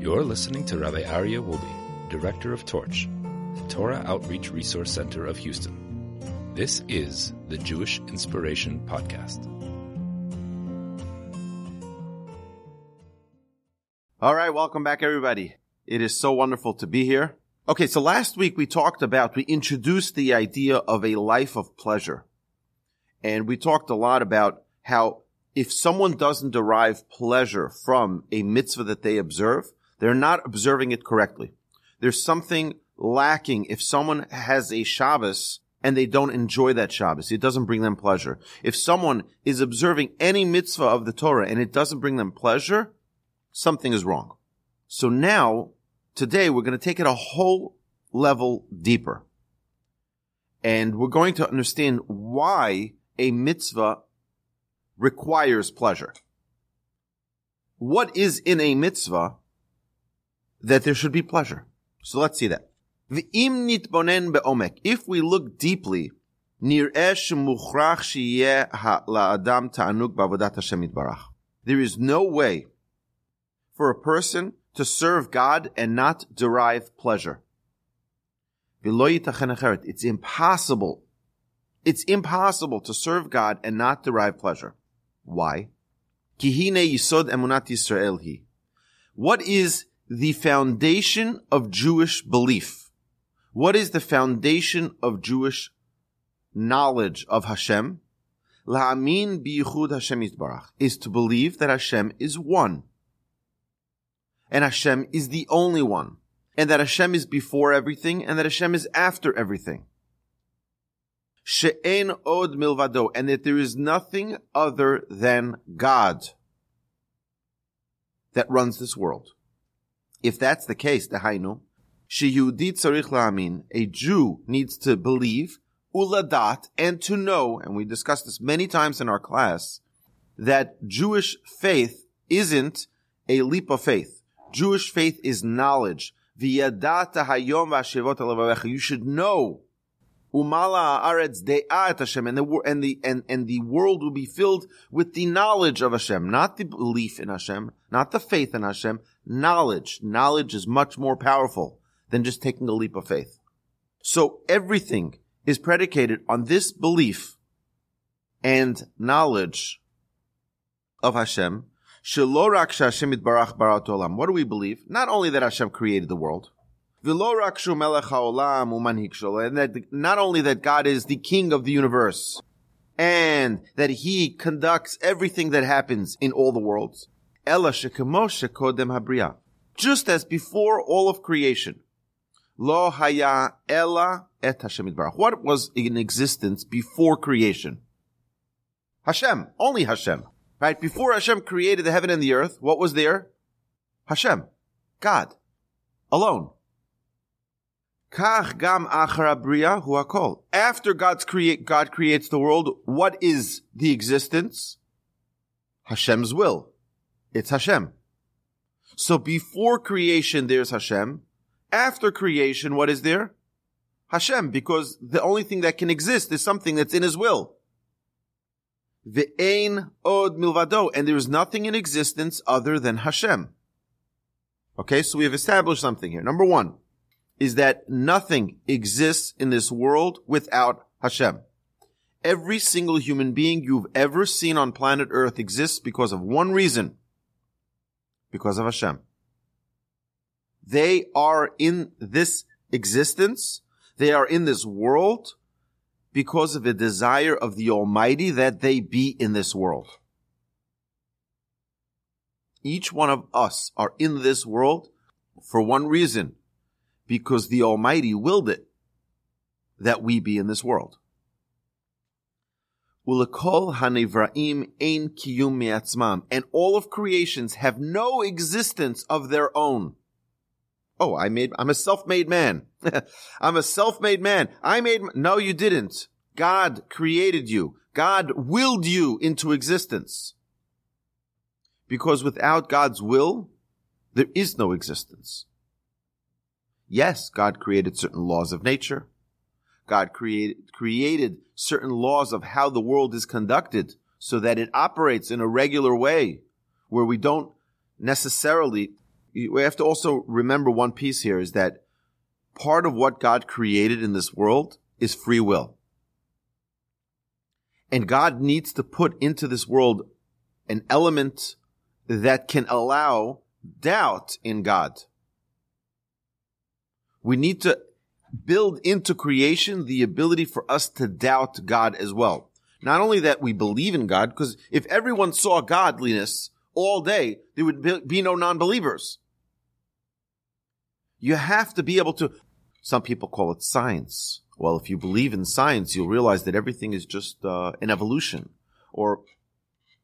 You're listening to Rabbi Aryeh Wolbe, Director of Torch, the Torah Outreach Resource Center of Houston. This is the Jewish Inspiration Podcast. All right, welcome back, everybody. It is so wonderful to be here. Okay, so last week we talked about, we introduced the idea of a life of pleasure. And we talked a lot about how if someone doesn't derive pleasure from a mitzvah that they observe, they're not observing it correctly. There's something lacking if someone has a Shabbos and they don't enjoy that Shabbos. It doesn't bring them pleasure. If someone is observing any mitzvah of the Torah and it doesn't bring them pleasure, something is wrong. So now, today, we're going to take it a whole level deeper. And we're going to understand why a mitzvah requires pleasure. What is in a mitzvah that there should be pleasure? So let's see that. If we look deeply, there is no way for a person to serve God and not derive pleasure. It's impossible. It's impossible to serve God and not derive pleasure. Why? What is the foundation of Jewish belief? What is the foundation of Jewish knowledge of Hashem? La'amin biyuchud Hashem yitbarach is to believe that Hashem is one. And Hashem is the only one. And that Hashem is before everything and that Hashem is after everything. She'en od milvado, and that there is nothing other than God that runs this world. If that's the case, dehainu, sheyudit tzarich la'amin, a Jew needs to believe, uladat, and to know, and we discussed this many times in our class, that Jewish faith isn't a leap of faith. Jewish faith is knowledge. You should know Umala aretz de'at Hashem, and the and the and, and the world will be filled with the knowledge of Hashem, not the belief in Hashem, not the faith in Hashem. Knowledge, knowledge is much more powerful than just taking a leap of faith. So everything is predicated on this belief and knowledge of Hashem. What do we believe? Not only that Hashem created the world, and that not only that God is the king of the universe, and that he conducts everything that happens in all the worlds. Just as before all of creation. What was in existence before creation? Hashem. Only Hashem. Right? Before Hashem created the heaven and the earth, what was there? Hashem. God. Alone. Kach gam hu. After God's create, God creates the world, what is the existence? Hashem's will. It's Hashem. So before creation, there's Hashem. After creation, what is there? Hashem, because the only thing that can exist is something that's in His will. Ve'ein od milvado, and there is nothing in existence other than Hashem. Okay, so we have established something here. Number one, is that nothing exists in this world without Hashem. Every single human being you've ever seen on planet Earth exists because of one reason. Because of Hashem. They are in this existence. They are in this world because of a desire of the Almighty that they be in this world. Each one of us are in this world for one reason because the Almighty willed it that we be in this world. and all of creations have no existence of their own. Oh, I made, I'm a self-made man. I'm a self-made man. I made, no, you didn't. God created you. God willed you into existence. Because without God's will, there is no existence. Yes, God created certain laws of nature. God created, created certain laws of how the world is conducted so that it operates in a regular way where we don't necessarily we have to also remember one piece here is that part of what God created in this world is free will. And God needs to put into this world an element that can allow doubt in God. We need to build into creation the ability for us to doubt God as well. Not only that we believe in God, because if everyone saw godliness all day, there would be no non-believers. You have to be able to, some people call it science. Well, if you believe in science, you'll realize that everything is just uh, an evolution or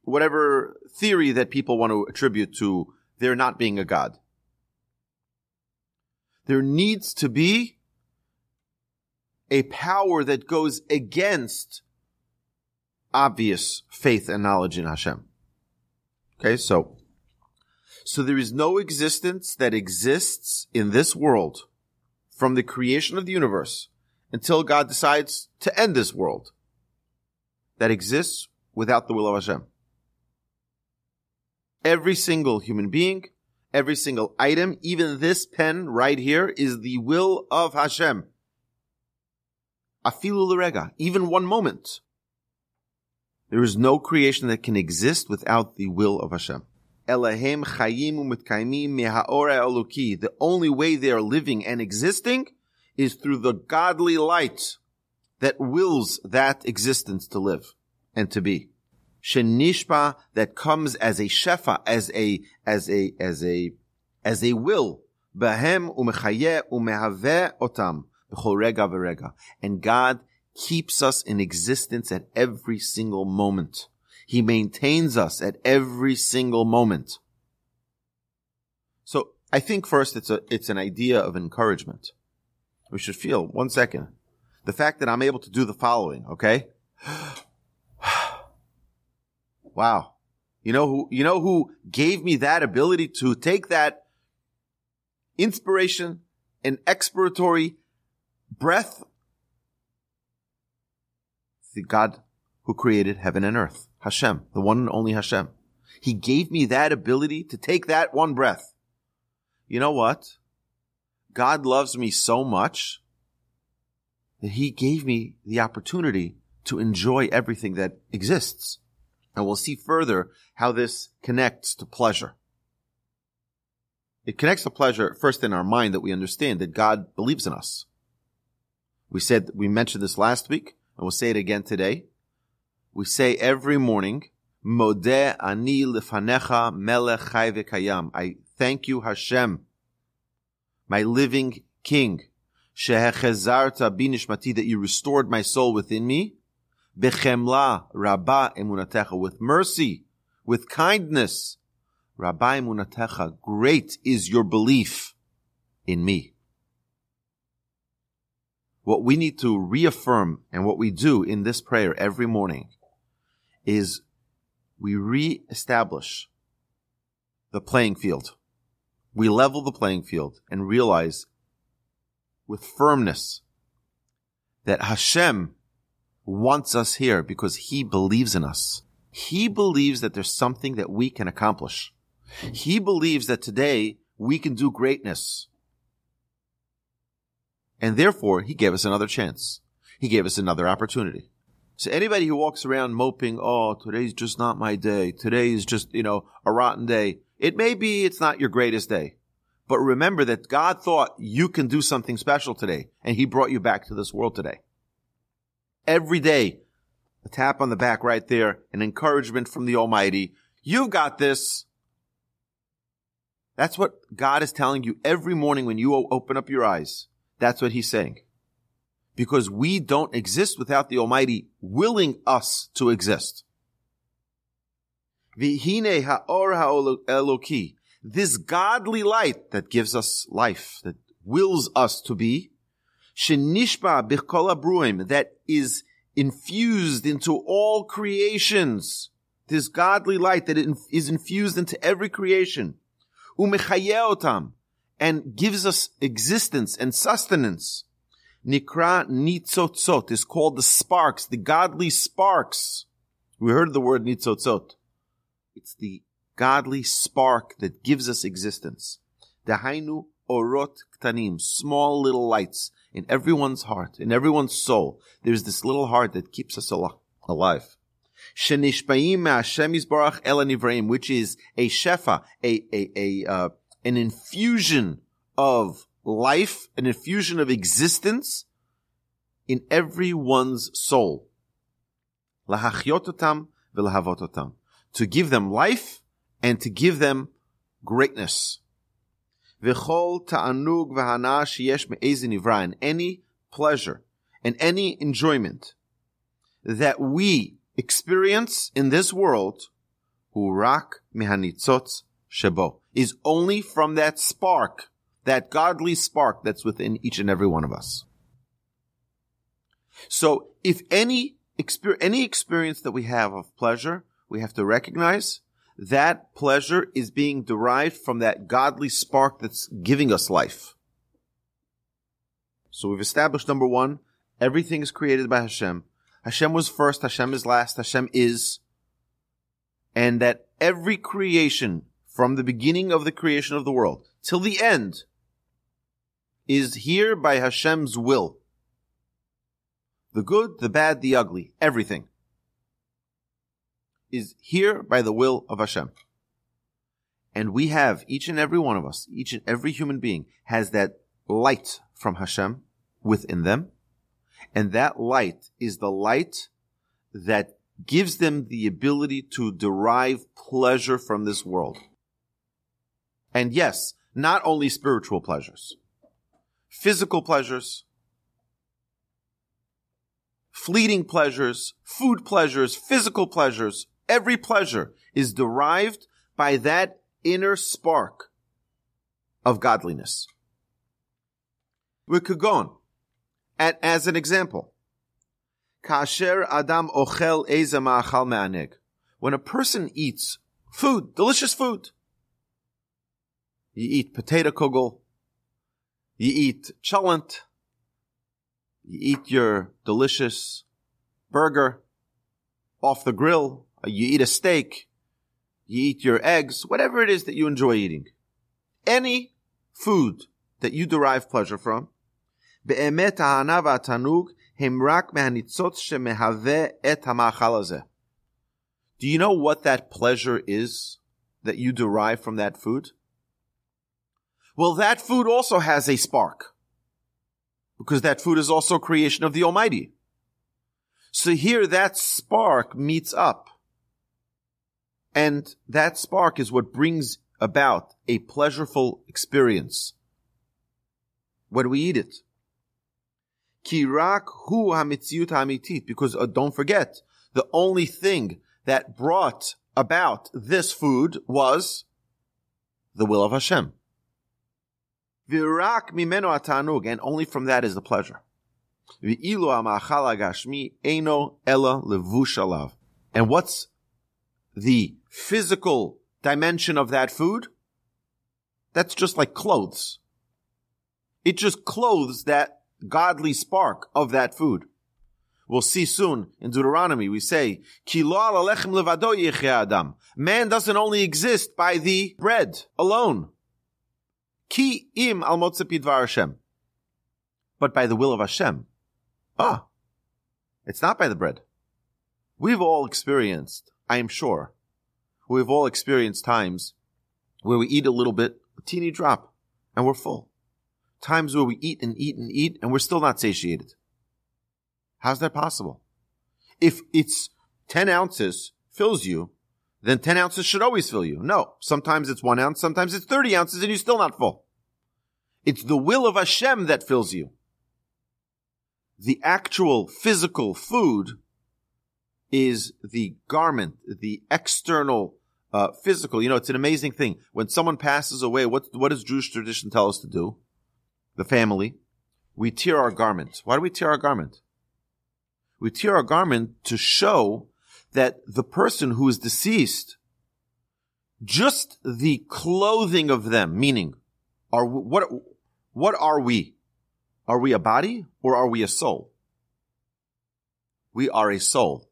whatever theory that people want to attribute to there not being a God. There needs to be a power that goes against obvious faith and knowledge in Hashem. Okay, so, so there is no existence that exists in this world from the creation of the universe until God decides to end this world that exists without the will of Hashem. Every single human being, every single item, even this pen right here is the will of Hashem. Afilu l'rega, even one moment. There is no creation that can exist without the will of Hashem. Elohim chayim u'mitkaimim eloki. The only way they are living and existing is through the godly light that wills that existence to live and to be. Shenishpa that comes as a shefa, as a, as a, as a, as a will. Behem u'mechayeh u'mehaveh otam. B'chol rega v'rega. And God keeps us in existence at every single moment. He maintains us at every single moment. So I think first it's a, it's an idea of encouragement. We should feel one second. The fact that I'm able to do the following, okay? Wow. You know who, you know who gave me that ability to take that inspiration and expiratory breath the God who created heaven and earth, Hashem, the one and only Hashem. He gave me that ability to take that one breath. You know what? God loves me so much that he gave me the opportunity to enjoy everything that exists. And we'll see further how this connects to pleasure. It connects to pleasure first in our mind that we understand that God believes in us. We said, we mentioned this last week and we'll say it again today. We say every morning, Modeh ani lefanecha melech chai v'kayam. I thank you, Hashem, my living King, shehechezarta binishmati, that you restored my soul within me, bechemla rabba emunatecha, with mercy, with kindness, rabba emunatecha, great is your belief in me what we need to reaffirm and what we do in this prayer every morning is we reestablish the playing field. We level the playing field and realize with firmness that Hashem wants us here because he believes in us. He believes that there's something that we can accomplish. He believes that today we can do greatness. And therefore, he gave us another chance. He gave us another opportunity. So anybody who walks around moping, oh, today's just not my day. Today is just, you know, a rotten day. It may be it's not your greatest day. But remember that God thought you can do something special today, and he brought you back to this world today. Every day, a tap on the back right there, an encouragement from the Almighty. You've got this. That's what God is telling you every morning when you open up your eyes. That's what he's saying. Because we don't exist without the Almighty willing us to exist. This godly light that gives us life, that wills us to be, shenishba bichkol bruim, that is infused into all creations. This godly light that is infused into every creation. Umechayeotam, and gives us existence and sustenance. Nikra nitzotzot is called the sparks, the godly sparks. We heard the word nitzotzot. It's the godly spark that gives us existence. Dehainu orot ktanim, small little lights in everyone's heart, in everyone's soul. There's this little heart that keeps us alive. Shenishpaim which is a shefa, a, a, a, uh, an infusion of life, an infusion of existence in everyone's soul. To give them life and to give them greatness. V'chol ta'anug v'hana sheyesh me'ezin nivra. Any pleasure and any enjoyment that we experience in this world, urak mehanitzot shebo, is only from that spark, that godly spark that's within each and every one of us. So if any any experience that we have of pleasure, we have to recognize that pleasure is being derived from that godly spark that's giving us life. So we've established number one, everything is created by Hashem. Hashem was first, Hashem is last, Hashem is. And that every creation from the beginning of the creation of the world till the end is here by Hashem's will. The good, the bad, the ugly, everything is here by the will of Hashem. And we have, each and every one of us, each and every human being has that light from Hashem within them. And that light is the light that gives them the ability to derive pleasure from this world. And yes, not only spiritual pleasures, physical pleasures, fleeting pleasures, food pleasures, physical pleasures, every pleasure is derived by that inner spark of godliness. We could go on. At, as an example, kasher adam ochel. When a person eats food, delicious food, you eat potato kugel, you eat cholent, you eat your delicious burger off the grill, you eat a steak, you eat your eggs, whatever it is that you enjoy eating. Any food that you derive pleasure from, באמת ההנאה והתענוג הם רק מהניצוץ שמהווה את המאכל הזה. Do you know what that pleasure is that you derive from that food? Well, that food also has a spark. Because that food is also creation of the Almighty. So here that spark meets up. and that spark is what brings about a pleasureful experience when we eat it. Kirak hu hamitziut hamitit. Because uh, don't forget, the only thing that brought about this food was the will of Hashem. Virak mimeno atanug, and only from that is the pleasure. V'ilu amachal agashmi eno ela levushalav. And what's the physical dimension of that food? That's just like clothes. It just clothes that godly spark of that food. We'll see soon in Deuteronomy, we say. Man doesn't only exist by the bread alone. Ki im al Hashem. But by the will of Hashem. Ah, it's not by the bread. We've all experienced, I am sure, we've all experienced times where we eat a little bit, a teeny drop, and we're full times where we eat and eat and eat and we're still not satiated. How's that possible? If it's 10 ounces fills you, then 10 ounces should always fill you. No, sometimes it's one ounce, sometimes it's 30 ounces and you're still not full. It's the will of Hashem that fills you. The actual physical food is the garment, the external uh, physical. You know, it's an amazing thing. When someone passes away, what, what does Jewish tradition tell us to do? the family, we tear our garment. Why do we tear our garment? We tear our garment to show that the person who is deceased, just the clothing of them, meaning, are what, what are we? Are we a body or are we a soul? We are a soul.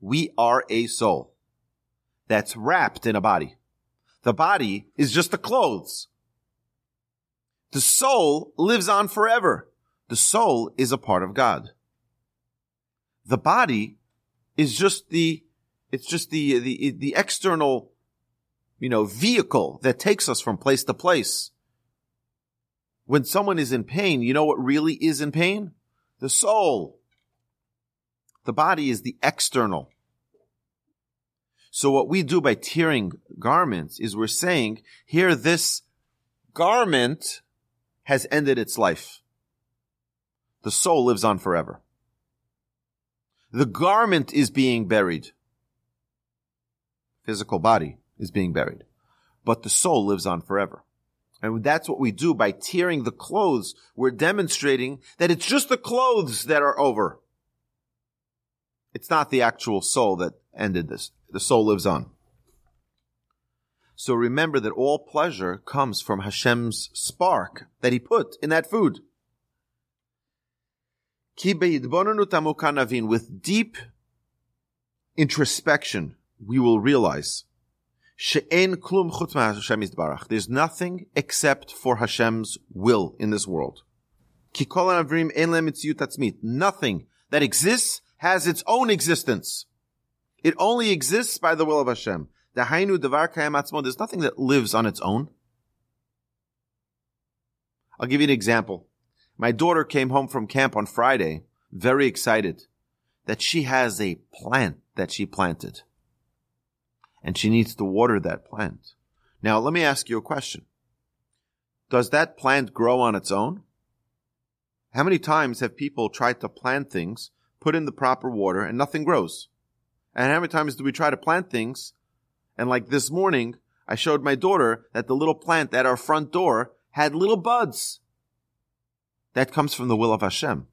We are a soul that's wrapped in a body. The body is just the clothes. The soul lives on forever. The soul is a part of God. The body is just the, it's just the, the, the external, you know, vehicle that takes us from place to place. When someone is in pain, you know what really is in pain? The soul. The body is the external. So what we do by tearing garments is we're saying, here this garment has ended its life. The soul lives on forever. The garment is being buried. Physical body is being buried. But the soul lives on forever. And that's what we do by tearing the clothes. We're demonstrating that it's just the clothes that are over. It's not the actual soul that ended this. The soul lives on. So remember that all pleasure comes from Hashem's spark that he put in that food. With deep introspection, we will realize there's nothing except for Hashem's will in this world. Nothing that exists has its own existence. It only exists by the will of Hashem. The Hainu Devar Kayam there's nothing that lives on its own. I'll give you an example. My daughter came home from camp on Friday, very excited that she has a plant that she planted. And she needs to water that plant. Now, let me ask you a question. Does that plant grow on its own? How many times have people tried to plant things, put in the proper water, and nothing grows? And how many times do we try to plant things? And like this morning, I showed my daughter that the little plant at our front door had little buds. That comes from the will of Hashem.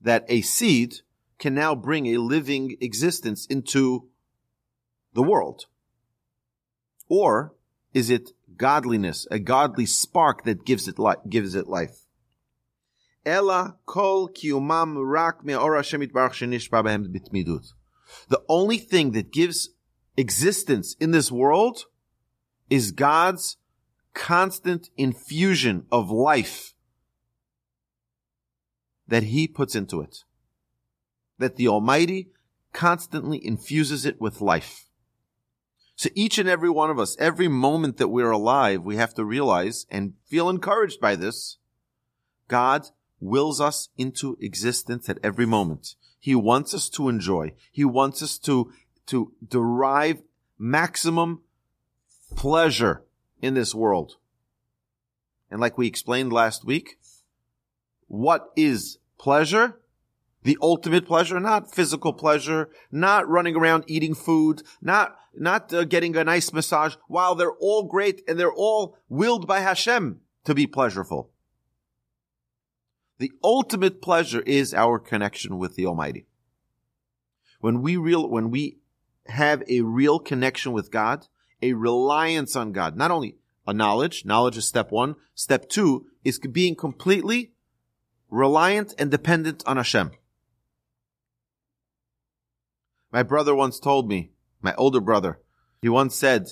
That a seed can now bring a living existence into the world. Or is it godliness, a godly spark that gives it, gives it life? Ella kol kiumam rak me'or Hashem bitmidut. The only thing that gives existence in this world is God's constant infusion of life that he puts into it. That the Almighty constantly infuses it with life. So each and every one of us, every moment that we're alive, we have to realize and feel encouraged by this. God wills us into existence at every moment. He wants us to enjoy. He wants us to, to derive maximum pleasure in this world. And like we explained last week, what is pleasure? The ultimate pleasure, not physical pleasure, not running around eating food, not, not uh, getting a nice massage, while they're all great and they're all willed by Hashem to be pleasureful. The ultimate pleasure is our connection with the Almighty. When we real, when we have a real connection with God, a reliance on God, not only a knowledge, knowledge is step one. Step two is being completely reliant and dependent on Hashem. My brother once told me, my older brother, he once said,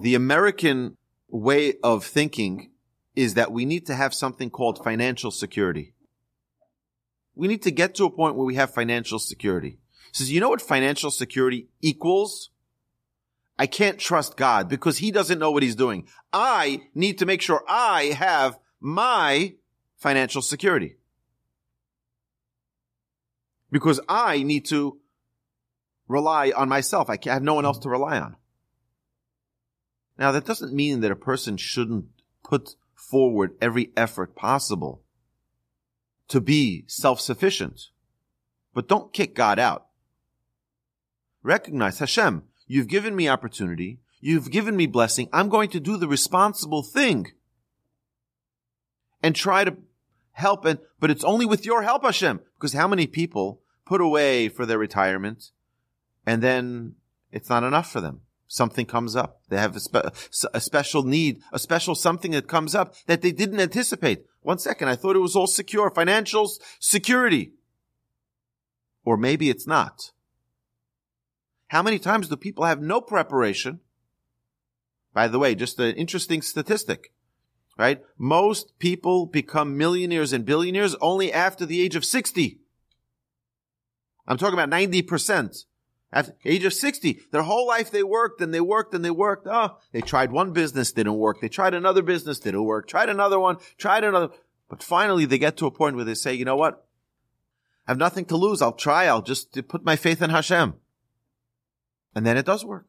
the American way of thinking is that we need to have something called financial security. We need to get to a point where we have financial security. Says, you know what financial security equals? I can't trust God because he doesn't know what he's doing. I need to make sure I have my financial security. Because I need to rely on myself. I have no one else to rely on. Now that doesn't mean that a person shouldn't put forward every effort possible to be self-sufficient. But don't kick God out. Recognize Hashem, you've given me opportunity. You've given me blessing. I'm going to do the responsible thing and try to help and, but it's only with your help, Hashem. Because how many people put away for their retirement and then it's not enough for them? Something comes up. They have a, spe- a, special need, a special something that comes up that they didn't anticipate. One second, I thought it was all secure, financial security. Or maybe it's not. How many times do people have no preparation? By the way, just an interesting statistic. right? Most people become millionaires and billionaires only after the age of 60. I'm talking about 90%. At age of 60, their whole life they worked and they worked and they worked. Oh, they tried one business, didn't work. They tried another business, didn't work. Tried another one, tried another. But finally they get to a point where they say, you know what? I have nothing to lose. I'll try. I'll just put my faith in Hashem. And then it does work.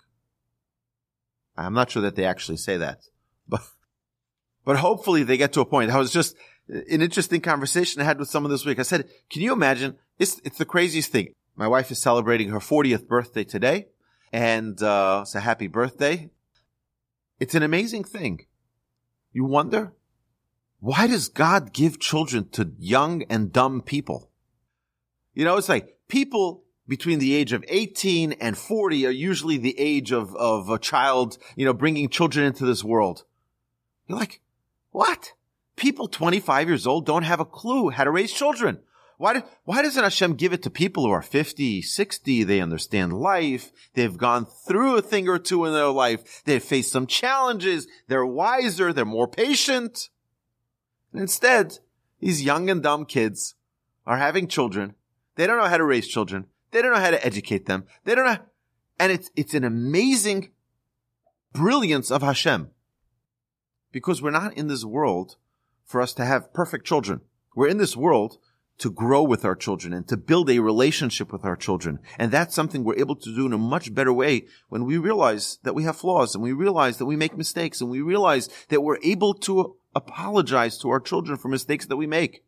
I'm not sure that they actually say that, but, but hopefully they get to a point. I was just an interesting conversation I had with someone this week. I said, can you imagine? It's, it's the craziest thing. My wife is celebrating her 40th birthday today and, uh, it's a happy birthday. It's an amazing thing. You wonder, why does God give children to young and dumb people? You know, it's like people between the age of 18 and 40 are usually the age of, of a child, you know, bringing children into this world. You're like, what? People 25 years old don't have a clue how to raise children. Why, why doesn't Hashem give it to people who are 50, 60? They understand life. They've gone through a thing or two in their life. They've faced some challenges. They're wiser. They're more patient. And instead, these young and dumb kids are having children. They don't know how to raise children. They don't know how to educate them. They don't know. And it's, it's an amazing brilliance of Hashem. Because we're not in this world for us to have perfect children. We're in this world to grow with our children and to build a relationship with our children. And that's something we're able to do in a much better way when we realize that we have flaws and we realize that we make mistakes and we realize that we're able to apologize to our children for mistakes that we make.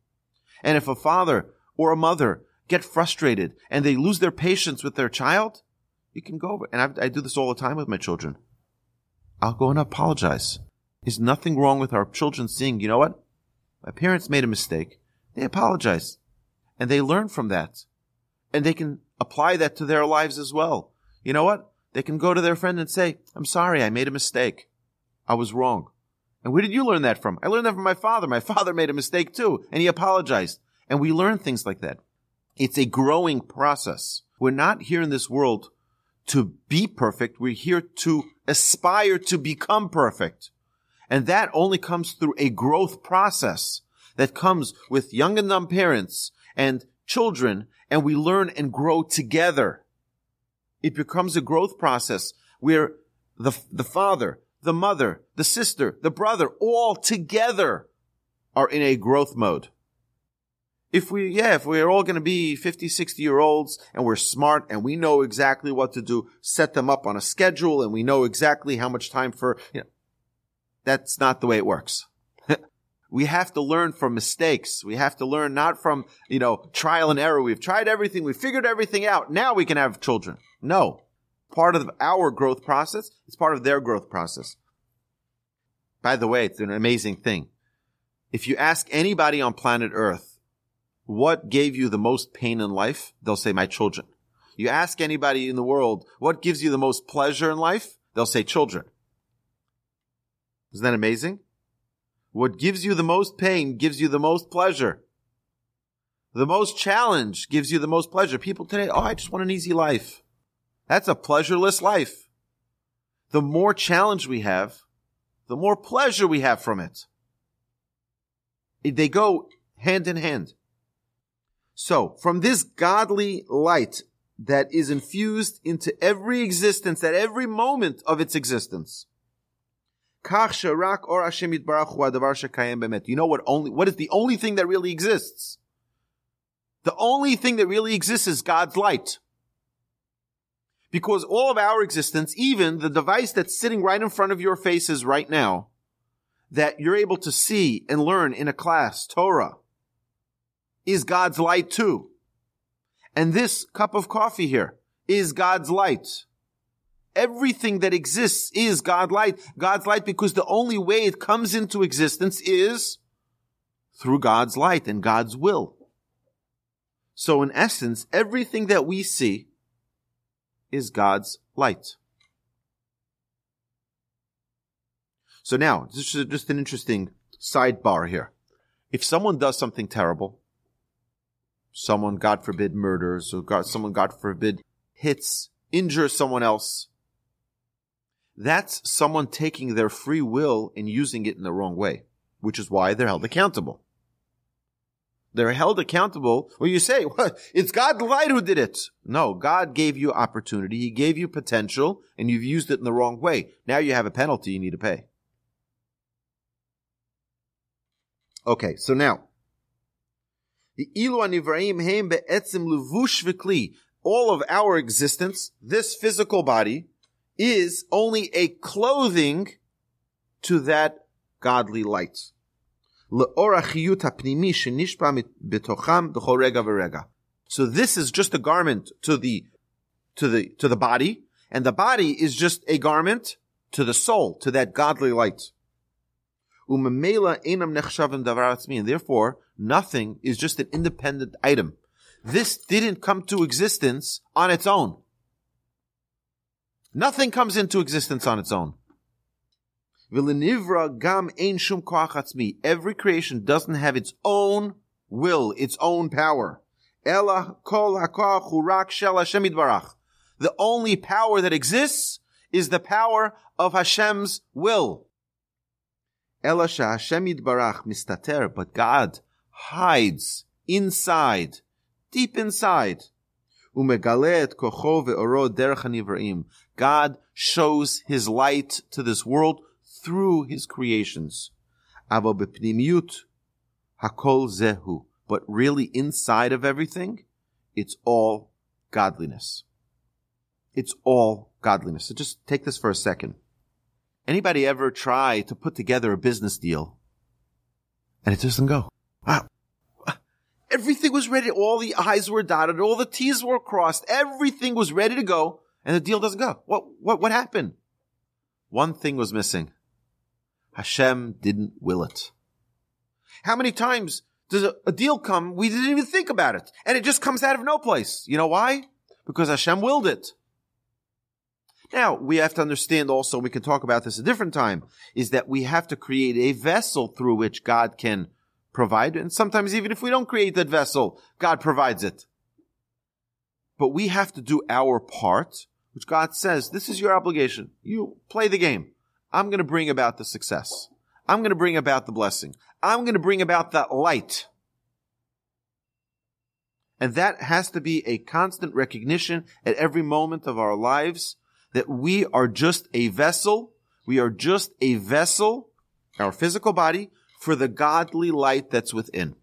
And if a father or a mother get frustrated and they lose their patience with their child, you can go over. And I, I do this all the time with my children. I'll go and apologize. There's nothing wrong with our children seeing, you know what? My parents made a mistake. They apologize. And they learn from that. And they can apply that to their lives as well. You know what? They can go to their friend and say, I'm sorry, I made a mistake. I was wrong. And where did you learn that from? I learned that from my father. My father made a mistake too, and he apologized. And we learn things like that. It's a growing process. We're not here in this world to be perfect. We're here to aspire to become perfect. And that only comes through a growth process that comes with young and dumb parents and children, and we learn and grow together. It becomes a growth process where the, the father, the mother, the sister, the brother, all together are in a growth mode if we, yeah, if we're all going to be 50, 60 year olds and we're smart and we know exactly what to do, set them up on a schedule and we know exactly how much time for, you know, that's not the way it works. We have to learn from mistakes. We have to learn not from, you know, trial and error. We've tried everything. We've figured everything out. Now we can have children. No. Part of our growth process is part of their growth process. By the way, it's an amazing thing. If you ask anybody on planet Earth, what gave you the most pain in life? They'll say, my children. You ask anybody in the world, what gives you the most pleasure in life? They'll say children. Isn't that amazing? What gives you the most pain gives you the most pleasure. The most challenge gives you the most pleasure. People today, oh, I just want an easy life. That's a pleasureless life. The more challenge we have, the more pleasure we have from it. They go hand in hand. So, from this godly light that is infused into every existence at every moment of its existence. You know what only, what is the only thing that really exists? The only thing that really exists is God's light. Because all of our existence, even the device that's sitting right in front of your faces right now, that you're able to see and learn in a class, Torah, is God's light too. And this cup of coffee here is God's light. Everything that exists is God light, God's light because the only way it comes into existence is through God's light and God's will. So in essence, everything that we see is God's light. So now, this is just an interesting sidebar here. If someone does something terrible, someone, God forbid, murders, or God, someone, God forbid, hits, injures someone else, that's someone taking their free will and using it in the wrong way. which is why they're held accountable. They're held accountable. Well, you say, it's God light who did it. No, God gave you opportunity. He gave you potential and you've used it in the wrong way. Now you have a penalty you need to pay. Okay, so now, the ilu anivraim heim be'etzim levush v'kli. All of our existence, this physical body, is only a clothing to that godly light. So this is just a garment to the, to the, to the body, and the body is just a garment to the soul, to that godly light. And therefore, nothing is just an independent item. This didn't come to existence on its own. Nothing comes into existence on its own. Every creation doesn't have its own will, its own power. The only power that exists is the power of Hashem's will. But God hides inside, deep inside. God shows his light to this world through his creations. But really inside of everything, it's all godliness. It's all godliness. So just take this for a second. Anybody ever try to put together a business deal and it doesn't go? Wow. Everything was ready. All the I's were dotted. All the T's were crossed. Everything was ready to go and the deal doesn't go. What, what, what happened? One thing was missing. Hashem didn't will it. How many times does a, a, deal come? We didn't even think about it. And it just comes out of no place. You know why? Because Hashem willed it. Now, we have to understand also, we can talk about this a different time, is that we have to create a vessel through which God can provide. And sometimes even if we don't create that vessel, God provides it. But we have to do our part, which God says, this is your obligation. You play the game. I'm going to bring about the success. I'm going to bring about the blessing. I'm going to bring about that light. And that has to be a constant recognition at every moment of our lives that we are just a vessel. We are just a vessel, our physical body, for the godly light that's within.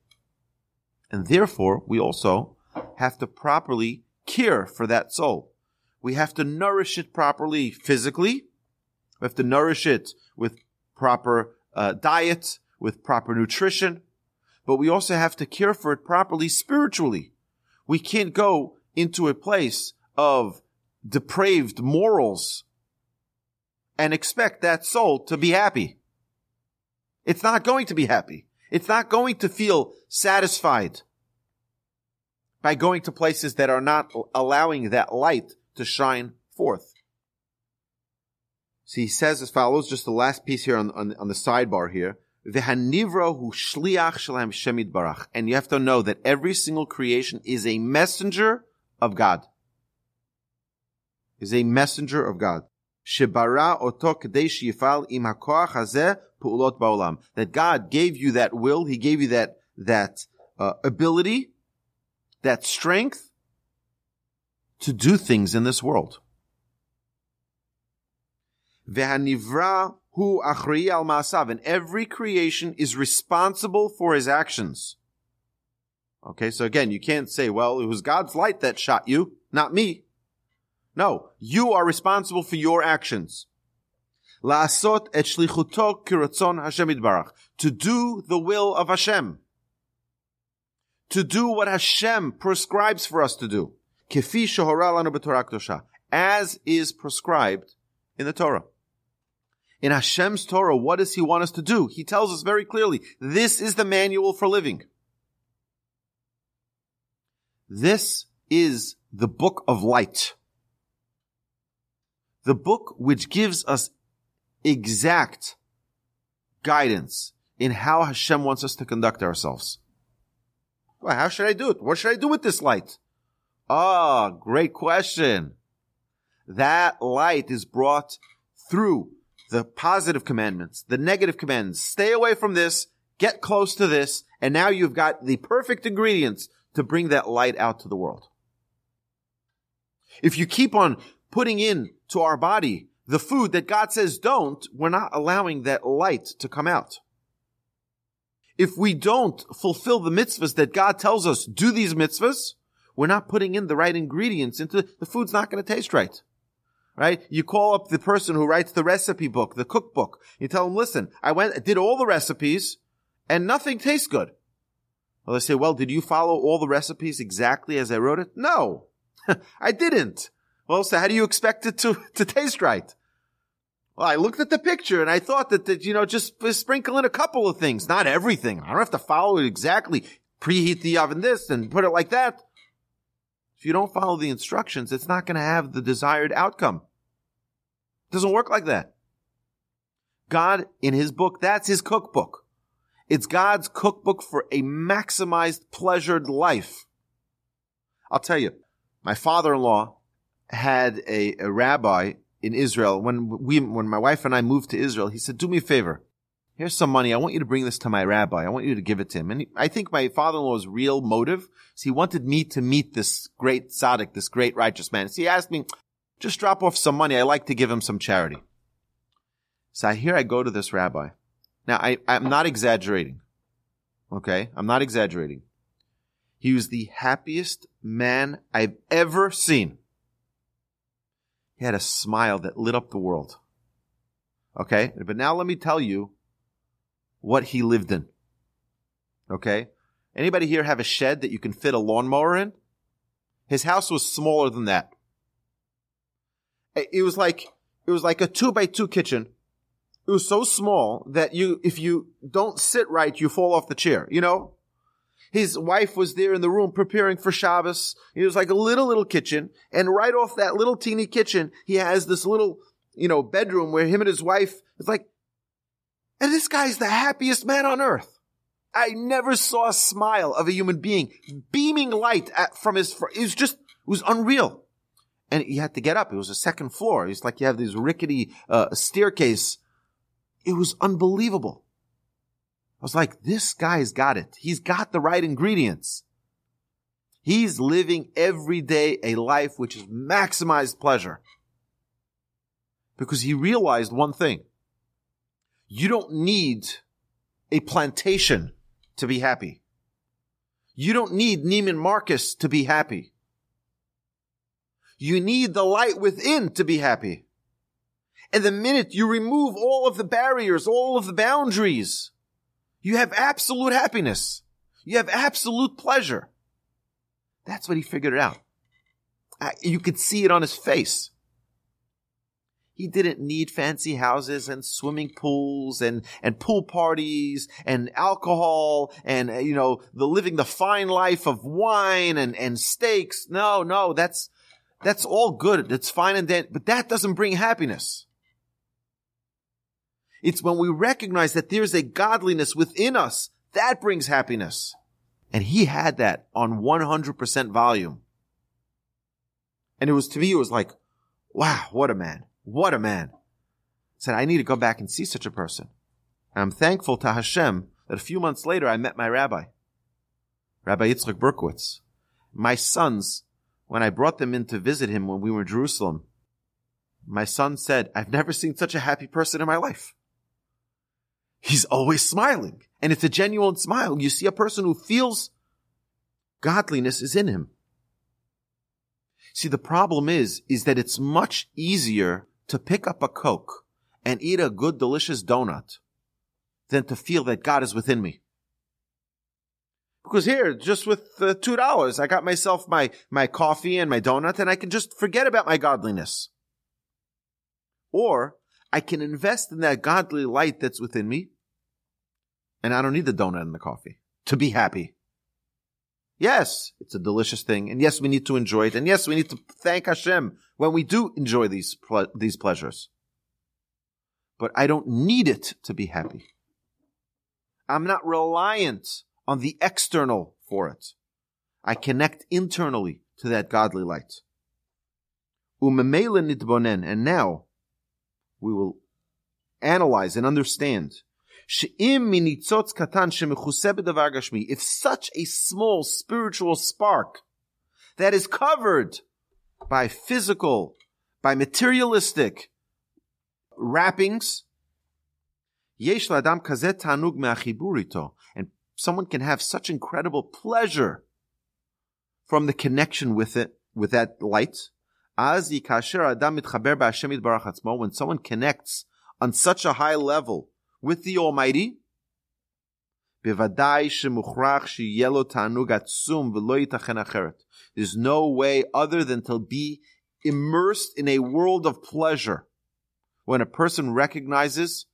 And therefore, we also have to properly care for that soul. We have to nourish it properly physically, we have to nourish it with proper uh, diet, with proper nutrition, but we also have to care for it properly spiritually. We can't go into a place of depraved morals and expect that soul to be happy. It's not going to be happy. It's not going to feel satisfied by going to places that are not allowing that light to shine forth. So he says as follows, just the last piece here on, on, on the sidebar here. shliach. And you have to know that every single creation is a messenger of God. Is a messenger of God. That God gave you that will, He gave you that, that uh, ability, that strength to do things in this world. Ve'hanivra hu achrei al ma'asav. And every creation is responsible for his actions. Okay, so again, you can't say, well, it was God's light that shot you, not me. No, you are responsible for your actions. La'asot et shlichuto kiratzon Hashem. To do the will of Hashem. To do what Hashem prescribes for us to do. Kefi As is prescribed in the Torah in Hashem's Torah, what does He want us to do? He tells us very clearly, this is the manual for living. This is the book of light. The book which gives us exact guidance in how Hashem wants us to conduct ourselves. Well, how should I do it? What should I do with this light? Ah, great question. That light is brought through the positive commandments, the negative commandments. Stay away from this, get close to this, and now you've got the perfect ingredients to bring that light out to the world. If you keep on putting in to our body the food that God says don't, we're not allowing that light to come out. If we don't fulfill the mitzvahs that God tells us, do these mitzvahs, we're not putting in the right ingredients into the food's not going to taste right. Right? You call up the person who writes the recipe book, the cookbook. You tell them, listen, I went, did all the recipes and nothing tastes good. Well, they say, well, did you follow all the recipes exactly as I wrote it? No, I didn't. Well, so how do you expect it to, to taste right? Well, I looked at the picture and I thought that, that, you know, just sprinkle in a couple of things, not everything. I don't have to follow it exactly. Preheat the oven this and put it like that. If you don't follow the instructions, it's not going to have the desired outcome. It doesn't work like that. God, in his book, that's his cookbook. It's God's cookbook for a maximized pleasured life. I'll tell you, my father-in-law had a, a rabbi in Israel. When we, when my wife and I moved to Israel, he said, do me a favor. Here's some money. I want you to bring this to my rabbi. I want you to give it to him. And I think my father-in-law's real motive is he wanted me to meet this great tzaddik, this great righteous man. So he asked me, just drop off some money. I like to give him some charity. So here I go to this rabbi. Now I, I'm not exaggerating. Okay. I'm not exaggerating. He was the happiest man I've ever seen. He had a smile that lit up the world. Okay. But now let me tell you what he lived in. Okay. Anybody here have a shed that you can fit a lawnmower in? His house was smaller than that. It was like, it was like a two by two kitchen. It was so small that you, if you don't sit right, you fall off the chair, you know? His wife was there in the room preparing for Shabbos. It was like a little, little kitchen. And right off that little teeny kitchen, he has this little, you know, bedroom where him and his wife, it's like, and this guy's the happiest man on earth. I never saw a smile of a human being beaming light at, from his, it was just, it was unreal. And he had to get up. It was a second floor. It's like you have this rickety, uh, staircase. It was unbelievable. I was like, this guy's got it. He's got the right ingredients. He's living every day a life which is maximized pleasure. Because he realized one thing. You don't need a plantation to be happy. You don't need Neiman Marcus to be happy. You need the light within to be happy. And the minute you remove all of the barriers, all of the boundaries, you have absolute happiness. You have absolute pleasure. That's what he figured out. You could see it on his face. He didn't need fancy houses and swimming pools and, and pool parties and alcohol and, you know, the living the fine life of wine and, and steaks. No, no, that's, that's all good. It's fine and then, but that doesn't bring happiness. It's when we recognize that there's a godliness within us that brings happiness. And he had that on 100% volume. And it was to me, it was like, wow, what a man. What a man. Said, I need to go back and see such a person. And I'm thankful to Hashem that a few months later I met my rabbi, Rabbi Yitzchak Berkovits. My sons, when I brought them in to visit him when we were in Jerusalem, my son said, I've never seen such a happy person in my life he's always smiling. And it's a genuine smile. You see a person who feels godliness is in him. See, the problem is, is that it's much easier to pick up a Coke and eat a good, delicious donut than to feel that God is within me. Because here, just with uh, two dollars, I got myself my, my coffee and my donut and I can just forget about my godliness. Or I can invest in that godly light that's within me and I don't need the donut and the coffee to be happy. Yes, it's a delicious thing. And yes, we need to enjoy it. And yes, we need to thank Hashem when we do enjoy these, ple- these pleasures. But I don't need it to be happy. I'm not reliant on the external for it. I connect internally to that godly light. And now we will analyze and understand. If such a small spiritual spark that is covered by physical, by materialistic wrappings, and someone can have such incredible pleasure from the connection with it, with that light. When someone connects on such a high level with the Almighty, there's no way other than to be immersed in a world of pleasure. When a person recognizes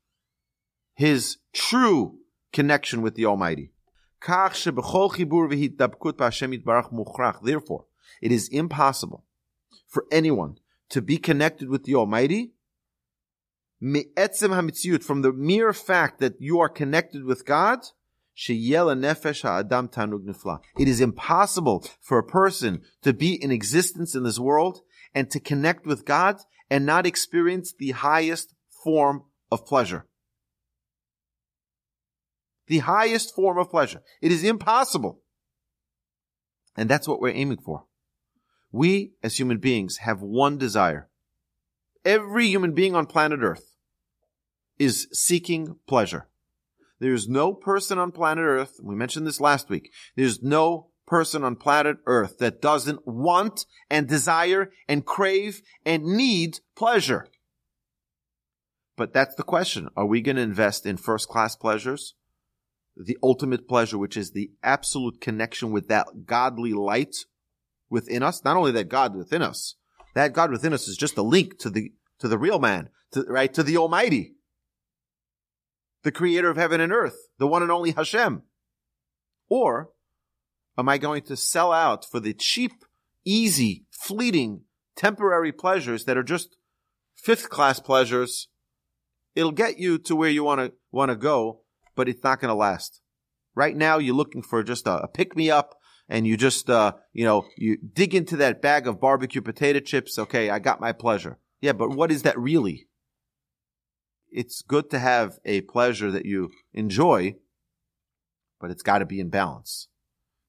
his true connection with the Almighty. Therefore, it is impossible for anyone to be connected with the Almighty from the mere fact that you are connected with God. It is impossible for a person to be in existence in this world and to connect with God and not experience the highest form of pleasure. The highest form of pleasure. It is impossible. And that's what we're aiming for. We, as human beings, have one desire. Every human being on planet Earth is seeking pleasure. There's no person on planet Earth, we mentioned this last week, there's no person on planet Earth that doesn't want and desire and crave and need pleasure. But that's the question. Are we going to invest in first class pleasures? The ultimate pleasure, which is the absolute connection with that godly light within us. Not only that God within us, that God within us is just a link to the, to the real man, to, right? To the Almighty the creator of heaven and earth, the one and only Hashem? Or am I going to sell out for the cheap, easy, fleeting, temporary pleasures that are just fifth class pleasures? It'll get you to where you want to want to go, but it's not going to last. Right now, you're looking for just a, a pick me up, and you just uh, you know you dig into that bag of barbecue potato chips. Okay, I got my pleasure. Yeah, but what is that really? It's good to have a pleasure that you enjoy, but it's got to be in balance.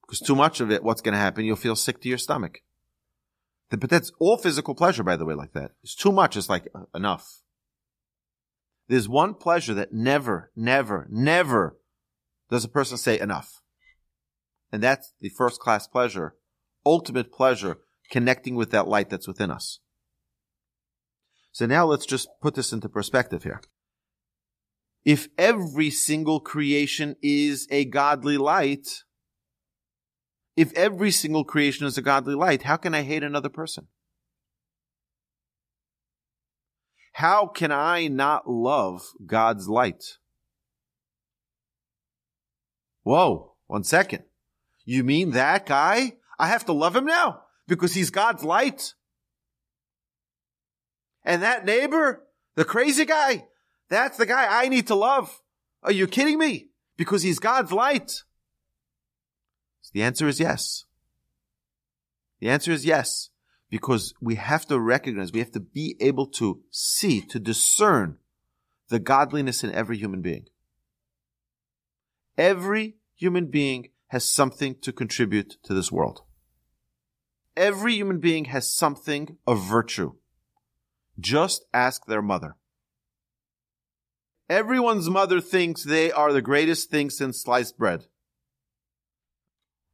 Because too much of it, what's going to happen? You'll feel sick to your stomach. But that's all physical pleasure, by the way, like that. It's too much. It's like uh, enough. There's one pleasure that never, never, never does a person say enough. And that's the first class pleasure, ultimate pleasure, connecting with that light that's within us. So now let's just put this into perspective here. If every single creation is a godly light, if every single creation is a godly light, how can I hate another person? How can I not love God's light? Whoa, one second. You mean that guy? I have to love him now because he's God's light? And that neighbor, the crazy guy, that's the guy I need to love. Are you kidding me? Because he's God's light. So the answer is yes. The answer is yes. Because we have to recognize, we have to be able to see, to discern the godliness in every human being. Every human being has something to contribute to this world. Every human being has something of virtue. Just ask their mother. Everyone's mother thinks they are the greatest thing since sliced bread.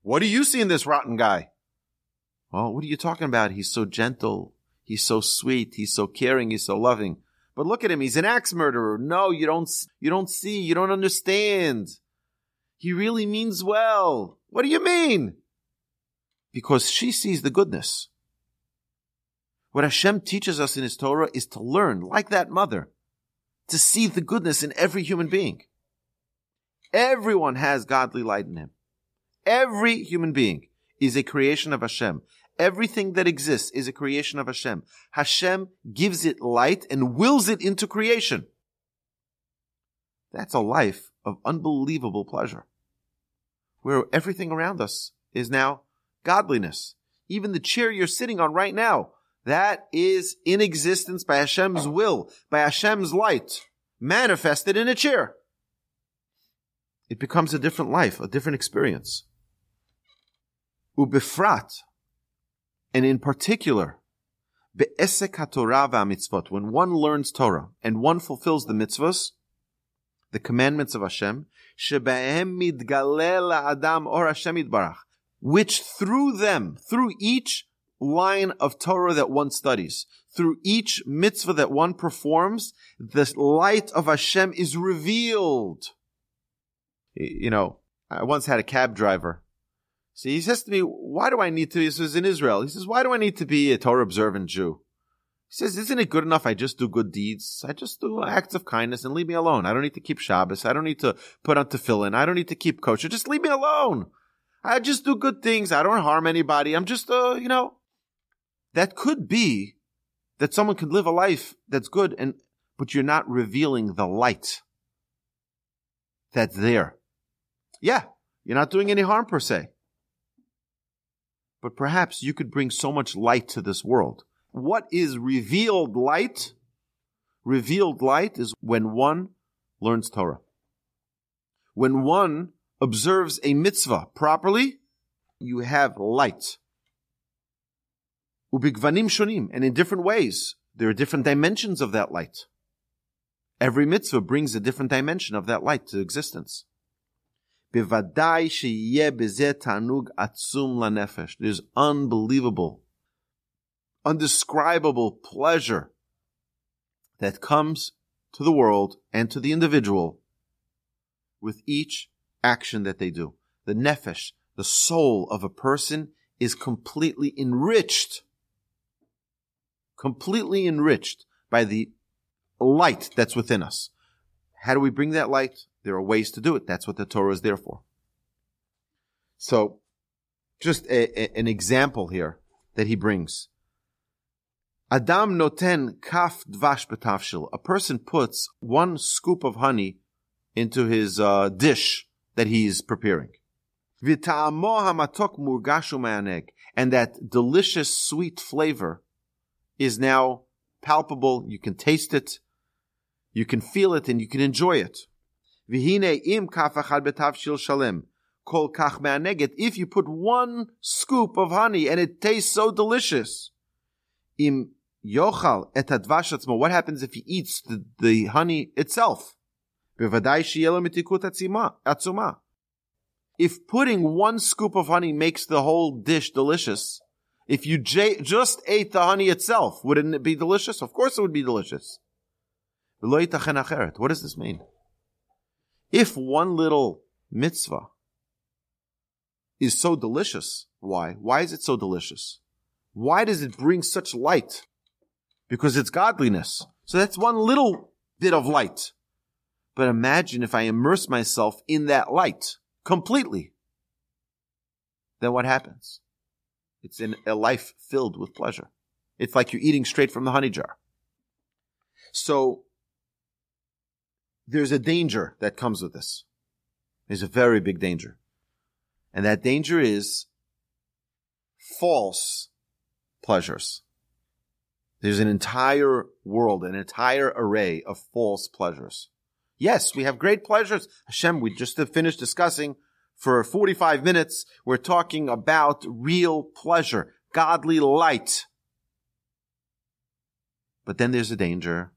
What do you see in this rotten guy? Oh, what are you talking about? He's so gentle. He's so sweet. He's so caring. He's so loving. But look at him. He's an axe murderer. No, you don't, you don't see. You don't understand. He really means well. What do you mean? Because she sees the goodness. What Hashem teaches us in His Torah is to learn, like that mother, to see the goodness in every human being. Everyone has godly light in him. Every human being is a creation of Hashem. Everything that exists is a creation of Hashem. Hashem gives it light and wills it into creation. That's a life of unbelievable pleasure, where everything around us is now godliness. Even the chair you're sitting on right now that is in existence by Hashem's will, by Hashem's light, manifested in a chair. It becomes a different life, a different experience. Ubifrat, and in particular, be'esek haTorah v'amitzvot, when one learns Torah and one fulfills the mitzvahs, the commandments of Hashem, shebehem midgaleh adam or Hashem which through them, through each line of Torah that one studies, through each mitzvah that one performs, the light of Hashem is revealed. You know, I once had a cab driver. See, he says to me, why do I need to, this was in Israel. He says, why do I need to be a Torah observant Jew? He says, isn't it good enough I just do good deeds? I just do acts of kindness and leave me alone. I don't need to keep Shabbos. I don't need to put on tefillin. I don't need to keep kosher. Just leave me alone. I just do good things. I don't harm anybody. I'm just, uh, you know, that could be that someone could live a life that's good and, but you're not revealing the light that's there. Yeah, you're not doing any harm per se. But perhaps you could bring so much light to this world. What is revealed light? Revealed light is when one learns Torah. When one observes a mitzvah properly, you have light. Ubigvanim shonim, and in different ways, there are different dimensions of that light. Every mitzvah brings a different dimension of that light to existence. There's unbelievable, undescribable pleasure that comes to the world and to the individual with each action that they do. The nefesh, the soul of a person is completely enriched, completely enriched by the light that's within us. How do we bring that light? There are ways to do it. That's what the Torah is there for. So, just a, a, an example here that he brings. Adam noten kaf dvash betafshil. A person puts one scoop of honey into his uh, dish that he is preparing. And that delicious sweet flavor is now palpable. You can taste it. You can feel it and you can enjoy it. If you put one scoop of honey and it tastes so delicious, what happens if he eats the, the honey itself? If putting one scoop of honey makes the whole dish delicious, if you j- just ate the honey itself, wouldn't it be delicious? Of course it would be delicious. What does this mean? If one little mitzvah is so delicious, why? Why is it so delicious? Why does it bring such light? Because it's godliness. So that's one little bit of light. But imagine if I immerse myself in that light completely. Then what happens? It's in a life filled with pleasure. It's like you're eating straight from the honey jar. So there's a danger that comes with this. There's a very big danger. And that danger is false pleasures. There's an entire world, an entire array of false pleasures. Yes, we have great pleasures. Hashem, we just finished discussing for 45 minutes. We're talking about real pleasure, godly light. But then there's a danger.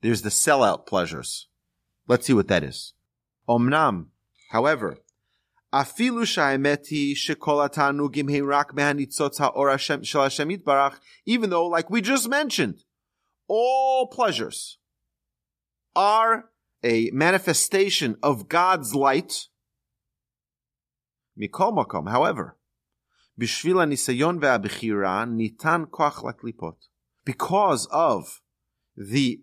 There's the sellout pleasures. Let's see what that is. Omnam, however, even though, like we just mentioned, all pleasures, are a manifestation of God's light. Mikol however, bishvil nisayon ve'abichira nitan koach laklipot. Because of the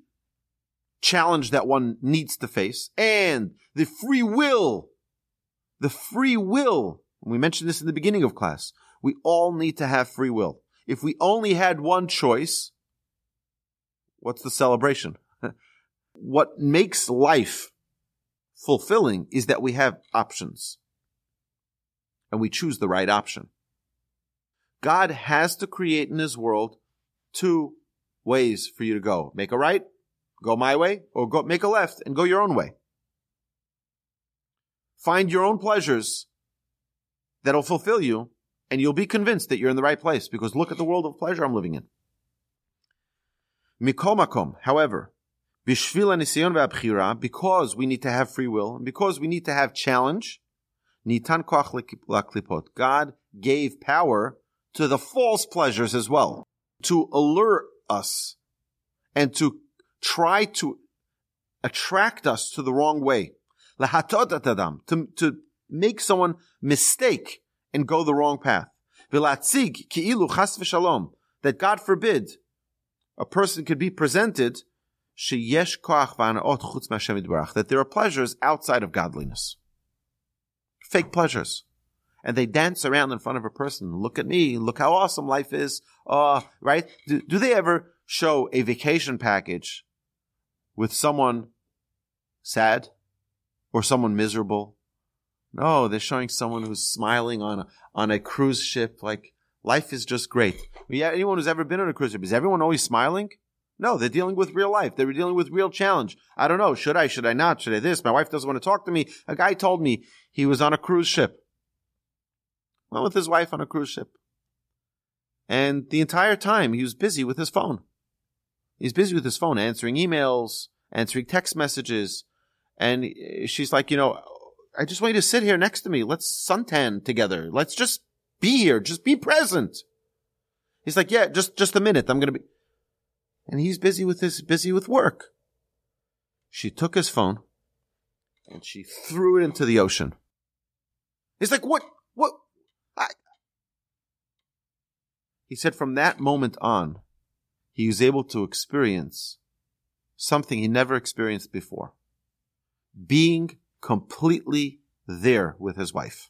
challenge that one needs to face and the free will, the free will. We mentioned this in the beginning of class. We all need to have free will. If we only had one choice, what's the celebration? What makes life fulfilling is that we have options and we choose the right option. God has to create in his world two ways for you to go. Make a right, Go my way or go make a left and go your own way. Find your own pleasures that'll fulfill you and you'll be convinced that you're in the right place because look at the world of pleasure I'm living in. Mikol makom, however, because we need to have free will and because we need to have challenge, nitan koach laklipot. God gave power to the false pleasures as well to allure us and to try to attract us to the wrong way. To, to make someone mistake and go the wrong path. That God forbid a person could be presented that there are pleasures outside of godliness. Fake pleasures. And they dance around in front of a person. Look at me. Look how awesome life is. Uh, right? Do, do they ever show a vacation package with someone sad or someone miserable? No, they're showing someone who's smiling on a, on a cruise ship. Like life is just great. Yeah, anyone who's ever been on a cruise ship, is everyone always smiling? No, they're dealing with real life. They're dealing with real challenge. I don't know. Should I? Should I not? Should I this? My wife doesn't want to talk to me. A guy told me he was on a cruise ship. Went with his wife on a cruise ship. And the entire time he was busy with his phone. He's busy with his phone, answering emails, answering text messages. And she's like, you know, I just want you to sit here next to me. Let's suntan together. Let's just be here. Just be present. He's like, yeah, just, just a minute. I'm going to be, and he's busy with his, busy with work. She took his phone and she threw it into the ocean. He's like, what, what? I... He said from that moment on, he was able to experience something he never experienced before. Being completely there with his wife.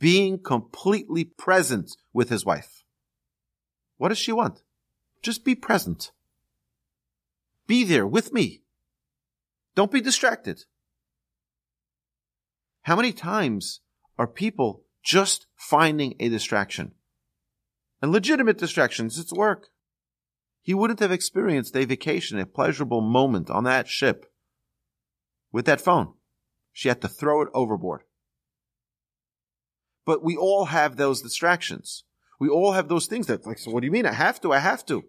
Being completely present with his wife. What does she want? Just be present. Be there with me. Don't be distracted. How many times are people just finding a distraction? and legitimate distractions. It's work. He wouldn't have experienced a vacation, a pleasurable moment on that ship with that phone. She had to throw it overboard. But we all have those distractions. We all have those things that, like, so what do you mean? I have to, I have to.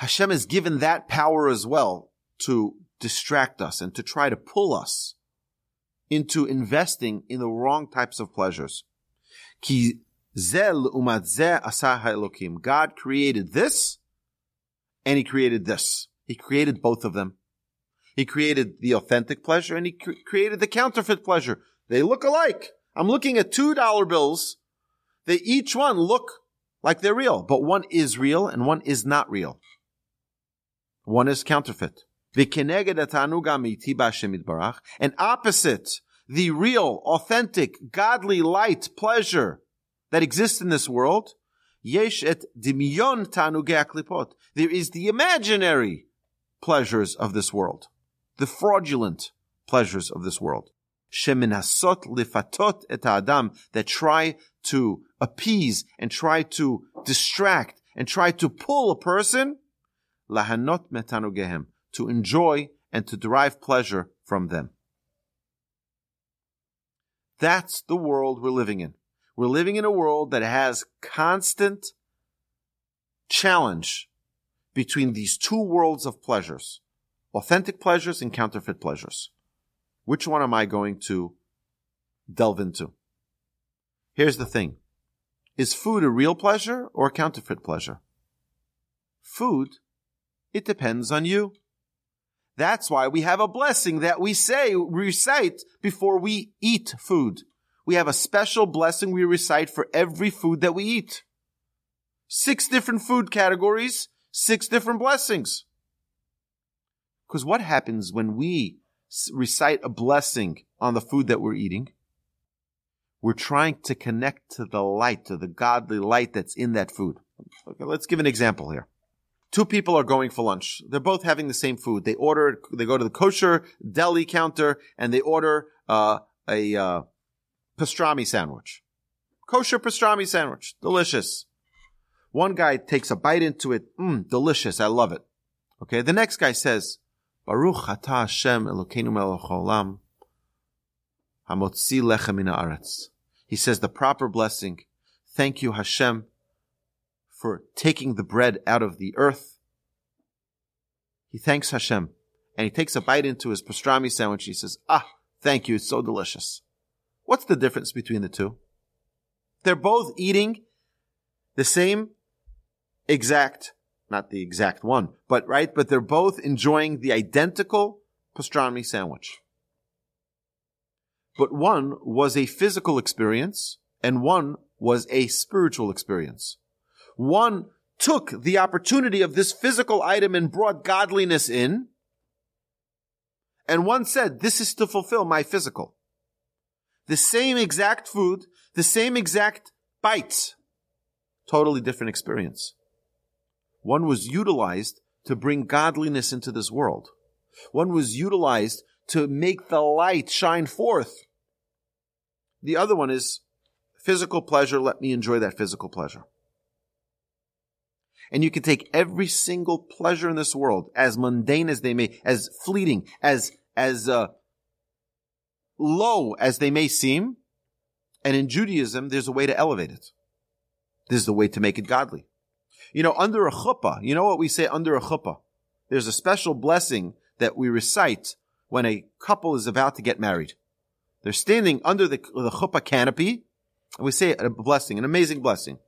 Hashem has given that power as well to distract us and to try to pull us into investing in the wrong types of pleasures. Ki Zel. God created this, and He created this. He created both of them. He created the authentic pleasure, and He cre- created the counterfeit pleasure. They look alike. I'm looking at two dollar bills. They each one look like they're real, but one is real and one is not real. One is counterfeit. And opposite, the real, authentic, godly light, pleasure that exists in this world, yesh et dimiyon tanuge aklipot. There is the imaginary pleasures of this world, the fraudulent pleasures of this world. Sheminasot lifatot et adam that try to appease and try to distract and try to pull a person lahanot metanugehem to enjoy and to derive pleasure from them. That's the world we're living in. We're living in a world that has constant challenge between these two worlds of pleasures, authentic pleasures and counterfeit pleasures. Which one am I going to delve into? Here's the thing. Is food a real pleasure or a counterfeit pleasure? Food, it depends on you. That's why we have a blessing that we say, recite before we eat food we have a special blessing we recite for every food that we eat. Six different food categories, six different blessings. Because what happens when we recite a blessing on the food that we're eating? We're trying to connect to the light, to the godly light that's in that food. Okay, let's give an example here. Two people are going for lunch. They're both having the same food. They order, they go to the kosher deli counter and they order uh, a uh, pastrami sandwich. Kosher pastrami sandwich. Delicious. One guy takes a bite into it, mmm, delicious, I love it. Okay, the next guy says, Baruch atah Hashem Elokeinu melech haolam, hamotzi lechem min. He says the proper blessing, thank you Hashem for taking the bread out of the earth. He thanks Hashem and he takes a bite into his pastrami sandwich. He says, ah, thank you, it's so delicious. What's the difference between the two? They're both eating the same exact, not the exact one, but right, but they're both enjoying the identical pastrami sandwich. But one was a physical experience and one was a spiritual experience. One took the opportunity of this physical item and brought godliness in. And one said, this is to fulfill my physical. The same exact food, the same exact bites, totally different experience. One was utilized to bring godliness into this world. One was utilized to make the light shine forth. The other one is physical pleasure. Let me enjoy that physical pleasure. And you can take every single pleasure in this world, as mundane as they may, as fleeting, as, as, uh, low as they may seem. And in Judaism, there's a way to elevate it. This is the way to make it godly. You know, under a chuppah, you know what we say under a chuppah? There's a special blessing that we recite when a couple is about to get married. They're standing under the, the chuppah canopy, and we say a blessing, an amazing blessing.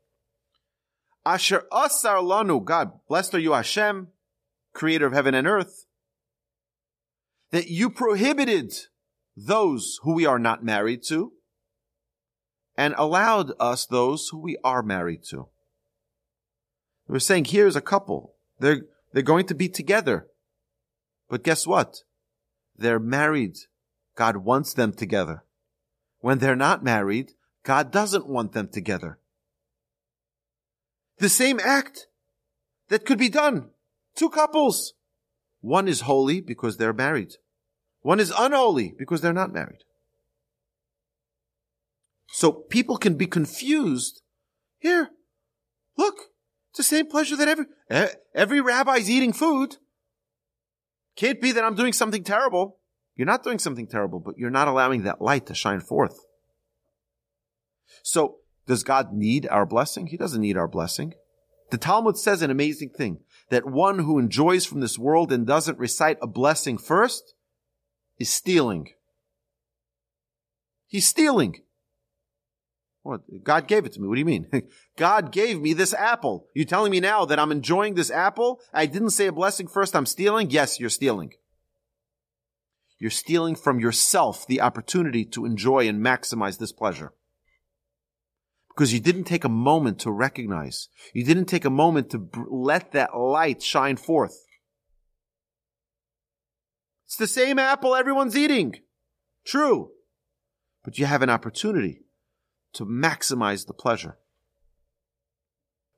Asher asar lanu, God, blessed are you Hashem, creator of heaven and earth, that you prohibited those who we are not married to, and allowed us those who we are married to. We're saying here's a couple. They're, they're going to be together. But guess what? They're married. God wants them together. When they're not married, God doesn't want them together. The same act that could be done. Two couples. One is holy because they're married. One is unholy because they're not married. So people can be confused. Here, look, it's the same pleasure that every, every rabbi's eating food. Can't be that I'm doing something terrible. You're not doing something terrible, but you're not allowing that light to shine forth. So, does God need our blessing? He doesn't need our blessing. The Talmud says an amazing thing that one who enjoys from this world and doesn't recite a blessing first is stealing. He's stealing. What? God gave it to me. What do you mean? God gave me this apple. You telling me now that I'm enjoying this apple? I didn't say a blessing first. I'm stealing? Yes, you're stealing. You're stealing from yourself the opportunity to enjoy and maximize this pleasure. Because you didn't take a moment to recognize. You didn't take a moment to let that light shine forth. It's the same apple everyone's eating. True. But you have an opportunity to maximize the pleasure.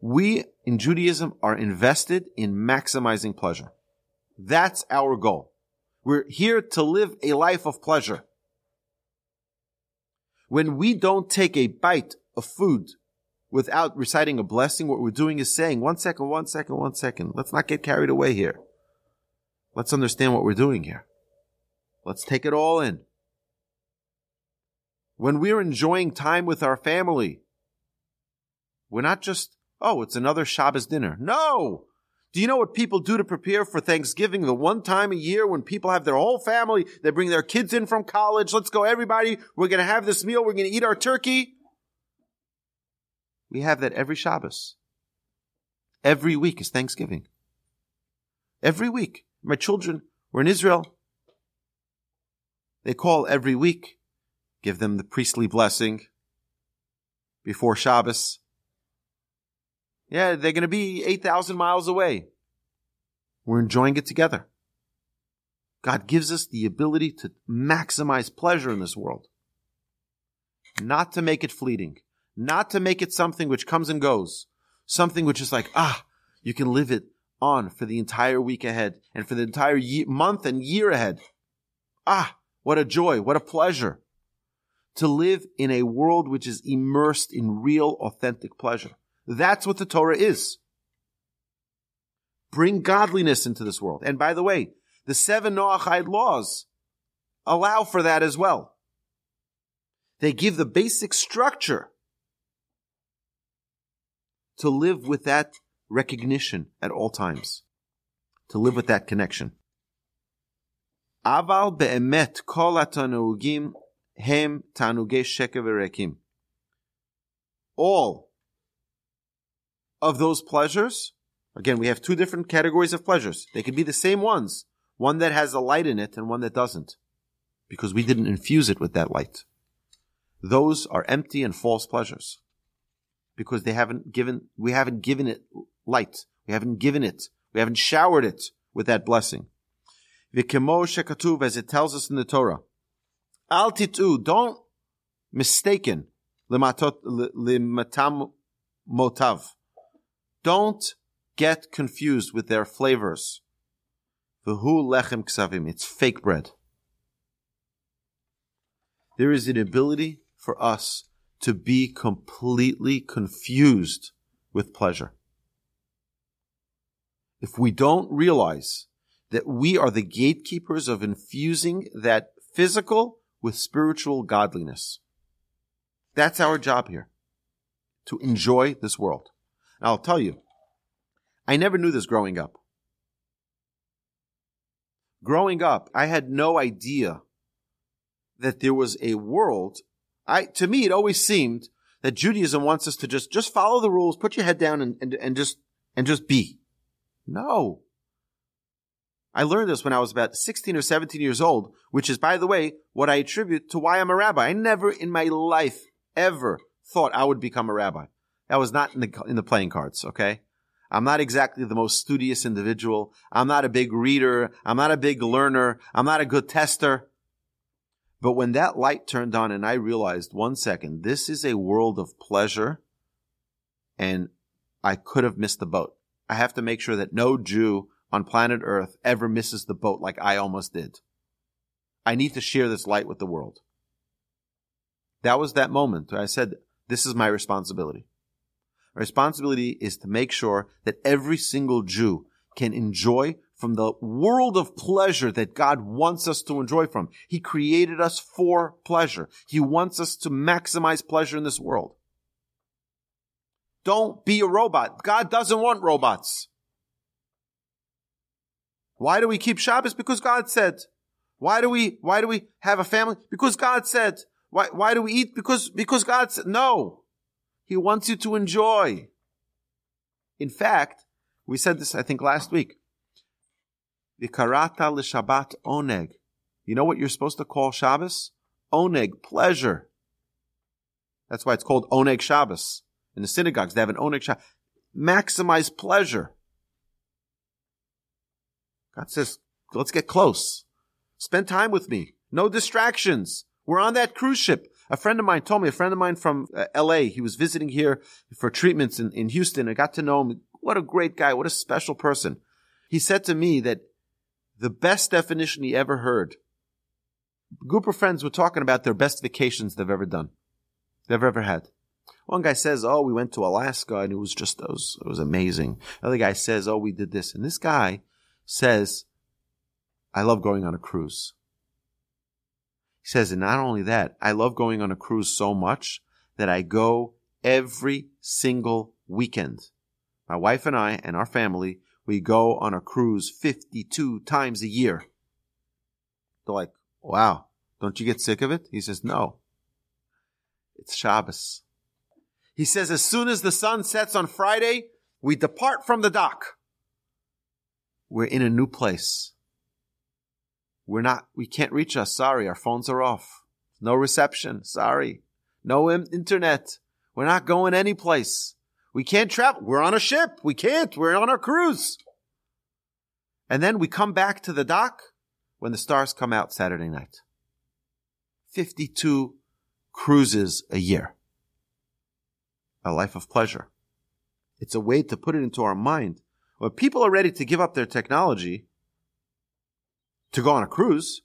We in Judaism are invested in maximizing pleasure. That's our goal. We're here to live a life of pleasure. When we don't take a bite of food without reciting a blessing, what we're doing is saying, one second, one second, one second. Let's not get carried away here. Let's understand what we're doing here. Let's take it all in. When we're enjoying time with our family, we're not just, oh, it's another Shabbos dinner. No! Do you know what people do to prepare for Thanksgiving? The one time a year when people have their whole family, they bring their kids in from college. Let's go, everybody. We're going to have this meal. We're going to eat our turkey. We have that every Shabbos. Every week is Thanksgiving. Every week. My children were in Israel. They call every week, give them the priestly blessing before Shabbos. Yeah, they're going to be 8,000 miles away. We're enjoying it together. God gives us the ability to maximize pleasure in this world. Not to make it fleeting. Not to make it something which comes and goes. Something which is like, ah, you can live it on for the entire week ahead and for the entire year, month and year ahead. Ah, what a joy. What a pleasure to live in a world which is immersed in real, authentic pleasure. That's what the Torah is. Bring godliness into this world. And by the way, the seven Noahide laws allow for that as well. They give the basic structure to live with that recognition at all times, to live with that connection. Aval be'emet kol atanugim hem tanugei shekeverekim. All of those pleasures, again, we have two different categories of pleasures. They could be the same ones, one that has a light in it and one that doesn't, because we didn't infuse it with that light. Those are empty and false pleasures, because they haven't given, we haven't given it light. We haven't given it. We haven't showered it with that blessing. V'kemo shekatuv, as it tells us in the Torah. Al titu, don't mistaken limatam motav. Don't get confused with their flavors. V'hu lechem ksavim. It's fake bread. There is an ability for us to be completely confused with pleasure. If we don't realize that we are the gatekeepers of infusing that physical with spiritual godliness. That's our job here. To enjoy this world. And I'll tell you, I never knew this growing up. Growing up, I had no idea that there was a world. I, to me, it always seemed that Judaism wants us to just, just follow the rules, put your head down and, and, and just, and just be. No. I learned this when I was about 16 or 17 years old, which is, by the way, what I attribute to why I'm a rabbi. I never in my life ever thought I would become a rabbi. That was not in the, in the playing cards, okay? I'm not exactly the most studious individual. I'm not a big reader. I'm not a big learner. I'm not a good tester. But when that light turned on and I realized one second, this is a world of pleasure and I could have missed the boat. I have to make sure that no Jew on planet Earth ever misses the boat like I almost did. I need to share this light with the world. That was that moment I said, this is my responsibility. My responsibility is to make sure that every single Jew can enjoy from the world of pleasure that God wants us to enjoy from. He created us for pleasure. He wants us to maximize pleasure in this world. Don't be a robot. God doesn't want robots. Why do we keep Shabbos? Because God said. Why do we, why do we have a family? Because God said. Why, why do we eat? Because, because God said. No. He wants you to enjoy. In fact, we said this, I think, last week. Vikarata l'Shabbat oneg. You know what you're supposed to call Shabbos? Oneg, pleasure. That's why it's called Oneg Shabbos. In the synagogues, they have an Oneg Shabbos. Maximize pleasure. God says, let's get close. Spend time with me. No distractions. We're on that cruise ship. A friend of mine told me, a friend of mine from uh, LA, he was visiting here for treatments in, in Houston. I got to know him. What a great guy. What a special person. He said to me that the best definition he ever heard, a group of friends were talking about their best vacations they've ever done, they've ever had. One guy says, "Oh, we went to Alaska and it was just it was, it was amazing." Another guy says, "Oh, we did this," and this guy says, I love going on a cruise. He says, and not only that, I love going on a cruise so much that I go every single weekend. My wife and I and our family, we go on a cruise 52 times a year. They're like, wow, don't you get sick of it? He says, no. It's Shabbos. He says, as soon as the sun sets on Friday, we depart from the dock we're in a new place. We're not, we can't reach us. Sorry, our phones are off. No reception. Sorry. No internet. We're not going any place. We can't travel. We're on a ship. We can't. We're on our cruise. And then we come back to the dock when the stars come out Saturday night. 52 cruises a year. A life of pleasure. It's a way to put it into our mind When people are ready to give up their technology to go on a cruise,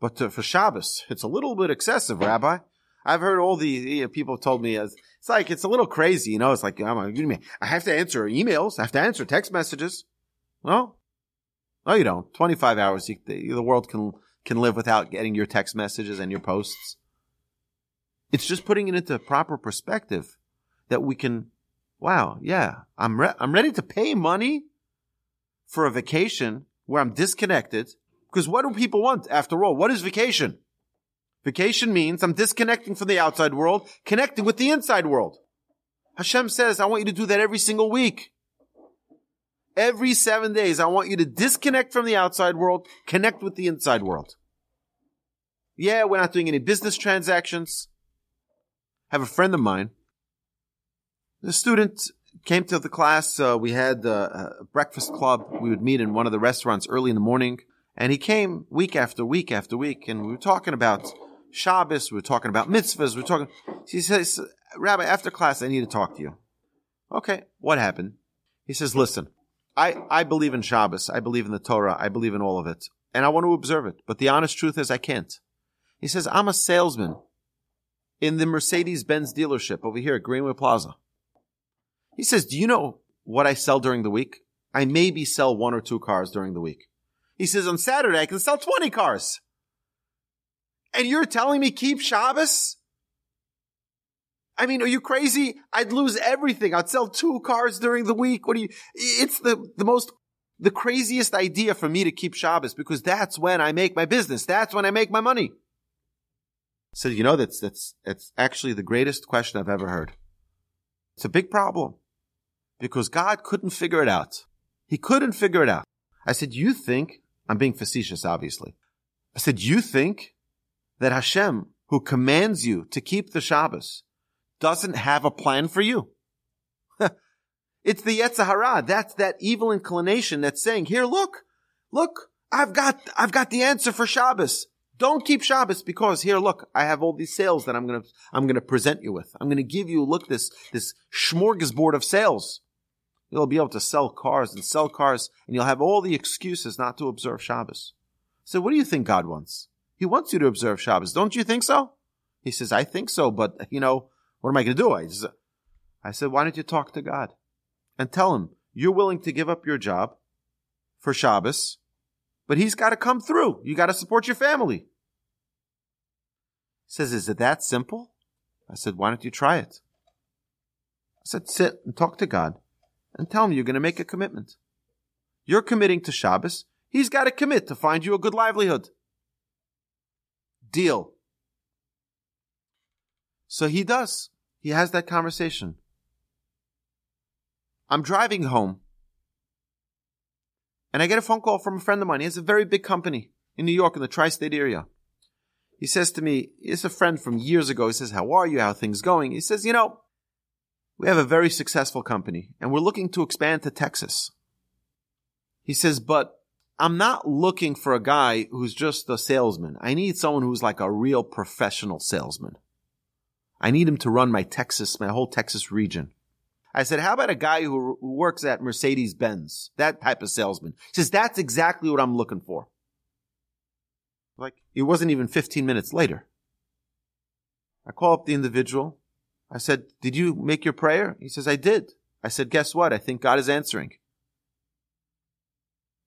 but to, for Shabbos, it's a little bit excessive, Rabbi. I've heard all the know, people told me as It's like, it's a little crazy, you know? It's like, I'm I have to answer emails. I have to answer text messages. Well, no, you don't. 25 hours, you, the, the world can, can live without getting your text messages and your posts. It's just putting it into proper perspective that we can, wow, yeah, I'm, re- I'm ready to pay money for a vacation where I'm disconnected. Because what do people want after all? What is vacation? Vacation means I'm disconnecting from the outside world, connecting with the inside world. Hashem says, I want you to do that every single week. Every seven days, I want you to disconnect from the outside world, connect with the inside world. Yeah, we're not doing any business transactions. I have a friend of mine. The student came to the class. Uh, we had uh, a breakfast club. We would meet in one of the restaurants early in the morning. And he came week after week after week. And we were talking about Shabbos. We're talking about mitzvahs. We're talking. She says, Rabbi, after class, I need to talk to you. Okay. What happened? He says, listen, I, I believe in Shabbos. I believe in the Torah. I believe in all of it. And I want to observe it. But the honest truth is I can't. He says, I'm a salesman in the Mercedes Benz dealership over here at Greenway Plaza. He says, do you know what I sell during the week? I maybe sell one or two cars during the week. He says, on Saturday, I can sell 20 cars. And you're telling me keep Shabbos? I mean, are you crazy? I'd lose everything. I'd sell two cars during the week. What do you, it's the, the most, the craziest idea for me to keep Shabbos because that's when I make my business. That's when I make my money. So, you know, that's, that's, that's actually the greatest question I've ever heard. It's a big problem because God couldn't figure it out. He couldn't figure it out. I said, you think, I'm being facetious, obviously. I said, you think that Hashem, who commands you to keep the Shabbos, doesn't have a plan for you. it's the Yetzer Hara. That's that evil inclination that's saying, here, look, look, I've got, I've got the answer for Shabbos. Don't keep Shabbos because here, look, I have all these sales that I'm going to, I'm going to present you with. I'm going to give you, look, this, this smorgasbord of sales. You'll be able to sell cars and sell cars and you'll have all the excuses not to observe Shabbos. So what do you think God wants? He wants you to observe Shabbos. Don't you think so? He says, I think so, but you know, what am I going to do? I, just, I said, why don't you talk to God and tell him you're willing to give up your job for Shabbos, but he's got to come through. You got to support your family. He says, is it that simple? I said, why don't you try it? I said, sit and talk to God and tell him you're going to make a commitment. You're committing to Shabbos. He's got to commit to find you a good livelihood. Deal. So he does. He has that conversation. I'm driving home and I get a phone call from a friend of mine. He has a very big company in New York in the tri-state area. He says to me, it's a friend from years ago. He says, how are you? How are things going? He says, you know, we have a very successful company and we're looking to expand to Texas. He says, but I'm not looking for a guy who's just a salesman. I need someone who's like a real professional salesman. I need him to run my Texas, my whole Texas region. I said, how about a guy who, who works at Mercedes Benz? That type of salesman. He says, that's exactly what I'm looking for. Like, it wasn't even 15 minutes later. I call up the individual. I said, did you make your prayer? He says, I did. I said, guess what? I think God is answering.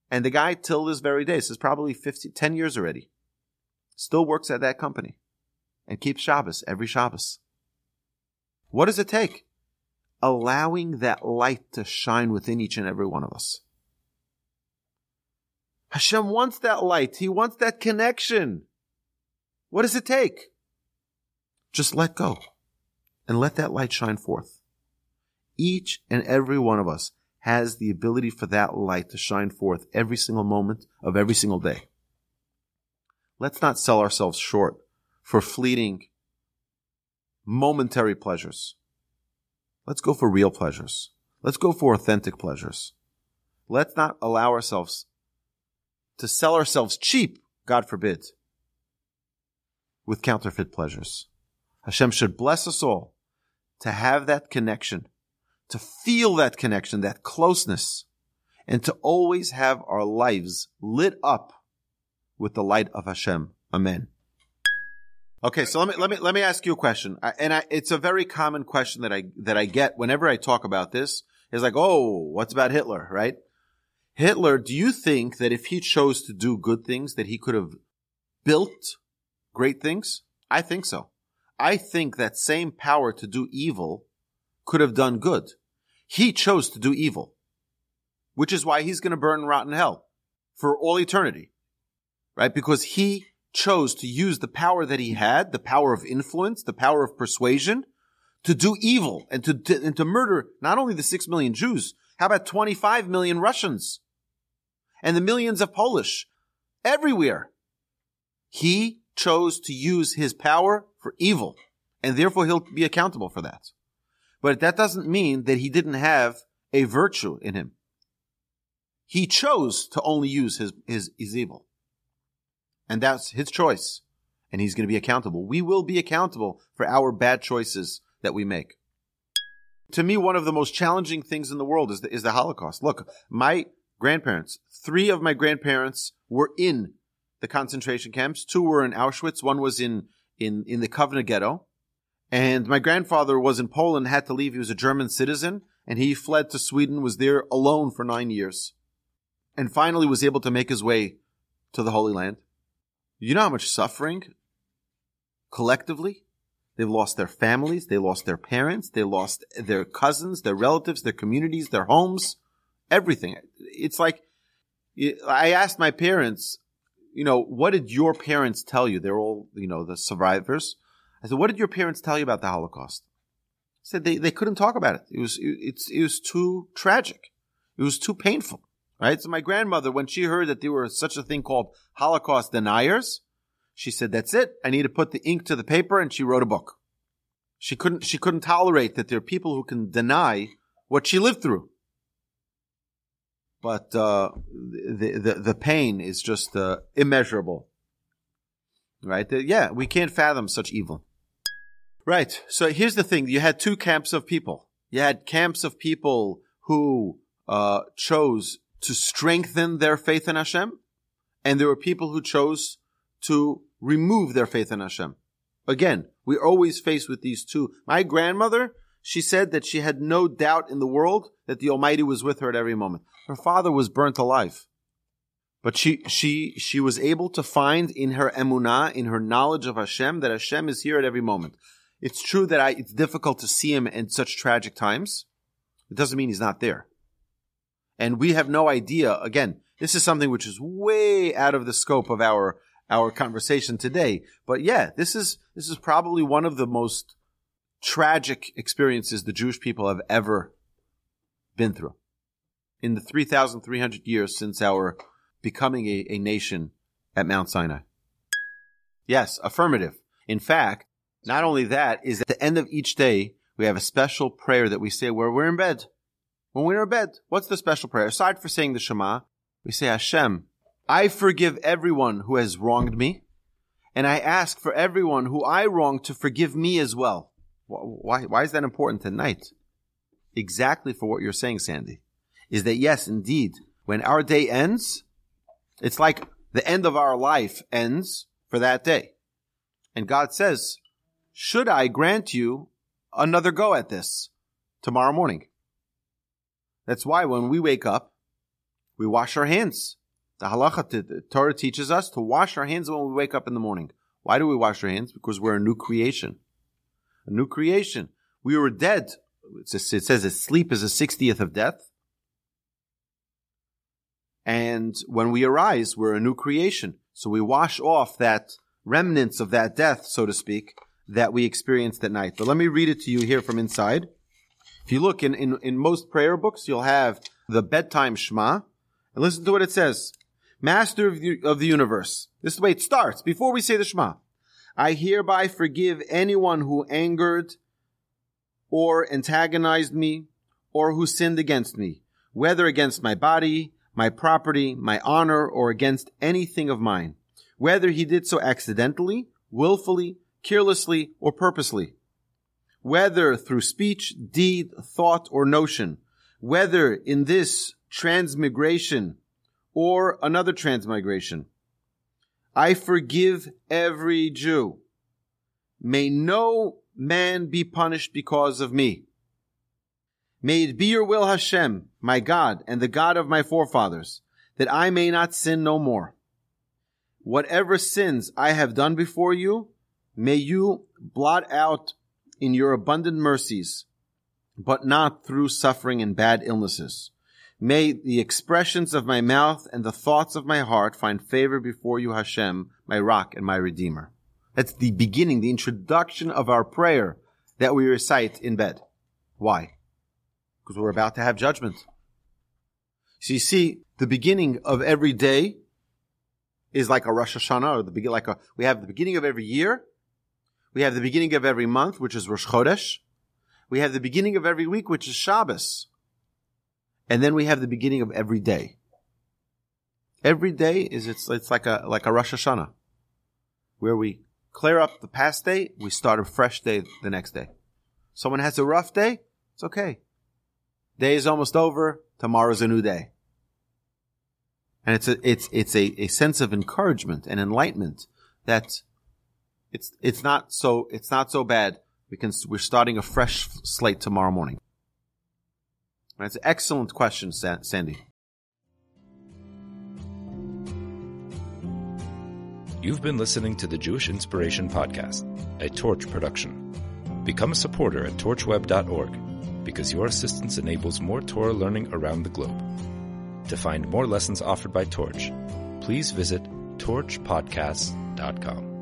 And the guy, till this very day, this is probably 50, 10 years already, still works at that company and keeps Shabbos every Shabbos. What does it take? Allowing that light to shine within each and every one of us. Hashem wants that light. He wants that connection. What does it take? Just let go and let that light shine forth. Each and every one of us has the ability for that light to shine forth every single moment of every single day. Let's not sell ourselves short for fleeting, momentary pleasures. Let's go for real pleasures. Let's go for authentic pleasures. Let's not allow ourselves to sell ourselves cheap, God forbid, with counterfeit pleasures. Hashem should bless us all to have that connection to feel that connection, that closeness, and to always have our lives lit up with the light of Hashem. Amen. Okay, so let me let me let me ask you a question, I, and I, it's a very common question that I that I get whenever I talk about this. Is like, oh, what's about Hitler, right? Hitler, do you think that if he chose to do good things, that he could have built great things? I think so. I think that same power to do evil could have done good. He chose to do evil, which is why he's going to burn in hell for all eternity, right? Because he chose to use the power that he had, the power of influence, the power of persuasion, to do evil and to, to, and to murder not only the six million Jews, how about 25 million Russians and the millions of Polish everywhere? He chose to use his power for evil and therefore he'll be accountable for that. But that doesn't mean that he didn't have a virtue in him. He chose to only use his, his, his evil. And that's his choice. And he's going to be accountable. We will be accountable for our bad choices that we make. To me, one of the most challenging things in the world is the, is the Holocaust. Look, my grandparents, three of my grandparents were in the concentration camps. Two were in Auschwitz. One was in, in, in the Kovna ghetto. And my grandfather was in Poland, had to leave. He was a German citizen and he fled to Sweden, was there alone for nine years and finally was able to make his way to the Holy Land. You know how much suffering collectively? They've lost their families, they lost their parents, they lost their cousins, their relatives, their communities, their homes, everything. It's like, I asked my parents, you know, what did your parents tell you? They're all, you know, the survivors. I said, what did your parents tell you about the Holocaust? I said they, they couldn't talk about it. It was, it, it's, it was too tragic. It was too painful. Right? So my grandmother, when she heard that there was such a thing called Holocaust deniers, she said, that's it. I need to put the ink to the paper. And she wrote a book. She couldn't, she couldn't tolerate that there are people who can deny what she lived through. But, uh, the, the, the pain is just, uh, immeasurable. Right? Yeah, we can't fathom such evil. Right. So here's the thing. You had two camps of people. You had camps of people who, uh, chose to strengthen their faith in Hashem, and there were people who chose to remove their faith in Hashem. Again, we're always faced with these two. My grandmother, she said that she had no doubt in the world that the Almighty was with her at every moment. Her father was burnt alive. But she, she, she was able to find in her emunah, in her knowledge of Hashem, that Hashem is here at every moment. It's true that I, it's difficult to see him in such tragic times. It doesn't mean he's not there. And we have no idea. Again, this is something which is way out of the scope of our our conversation today. But yeah, this is this is probably one of the most tragic experiences the Jewish people have ever been through in the 3,300 years since our becoming a, a nation at Mount Sinai. Yes, affirmative. In fact, not only that, is at the end of each day, we have a special prayer that we say where we're in bed. When we're in bed, what's the special prayer? Aside for saying the Shema, we say, Hashem, I forgive everyone who has wronged me, and I ask for everyone who I wrong to forgive me as well. Why, why is that important tonight? Exactly for what you're saying, Sandy. Is that yes, indeed, when our day ends, it's like the end of our life ends for that day. And God says, should I grant you another go at this tomorrow morning? That's why when we wake up, we wash our hands. The halacha, the Torah teaches us to wash our hands when we wake up in the morning. Why do we wash our hands? Because we're a new creation. A new creation. We were dead. it says that sleep is a 60th of death. And when we arise, we're a new creation. So we wash off that remnants of that death, so to speak, that we experienced at night. But let me read it to you here from inside. If you look in, in, in most prayer books, you'll have the bedtime Shema. And listen to what it says. Master of the, of the universe. This is the way it starts. Before we say the Shema. I hereby forgive anyone who angered or antagonized me or who sinned against me, whether against my body, my property, my honor, or against anything of mine, whether he did so accidentally, willfully, carelessly, or purposely whether through speech, deed, thought, or notion, whether in this transmigration or another transmigration. I forgive every Jew May no man be punished because of me. May it be your will, Hashem, my God, and the God of my forefathers, that I may not sin no more. Whatever sins I have done before you, may you blot out in your abundant mercies, but not through suffering and bad illnesses. May the expressions of my mouth and the thoughts of my heart find favor before you, Hashem, my rock and my redeemer. That's the beginning, the introduction of our prayer that we recite in bed. Why? Because we're about to have judgment. So you see, the beginning of every day is like a Rosh Hashanah, or the like a, we have the beginning of every year. We have the beginning of every month, which is Rosh Chodesh. We have the beginning of every week, which is Shabbos. And then we have the beginning of every day. Every day is, it's, it's like a, like a Rosh Hashanah, where we clear up the past day, we start a fresh day the next day. Someone has a rough day, it's okay. Day is almost over, tomorrow's a new day. And it's a, it's, it's a, a sense of encouragement and enlightenment that it's, it's not so, it's not so bad. We can, we're starting a fresh slate tomorrow morning. That's an excellent question, Sandy. You've been listening to the Jewish Inspiration Podcast, a Torch production. Become a supporter at torchweb.org because your assistance enables more Torah learning around the globe. To find more lessons offered by Torch, please visit torchpodcasts.com.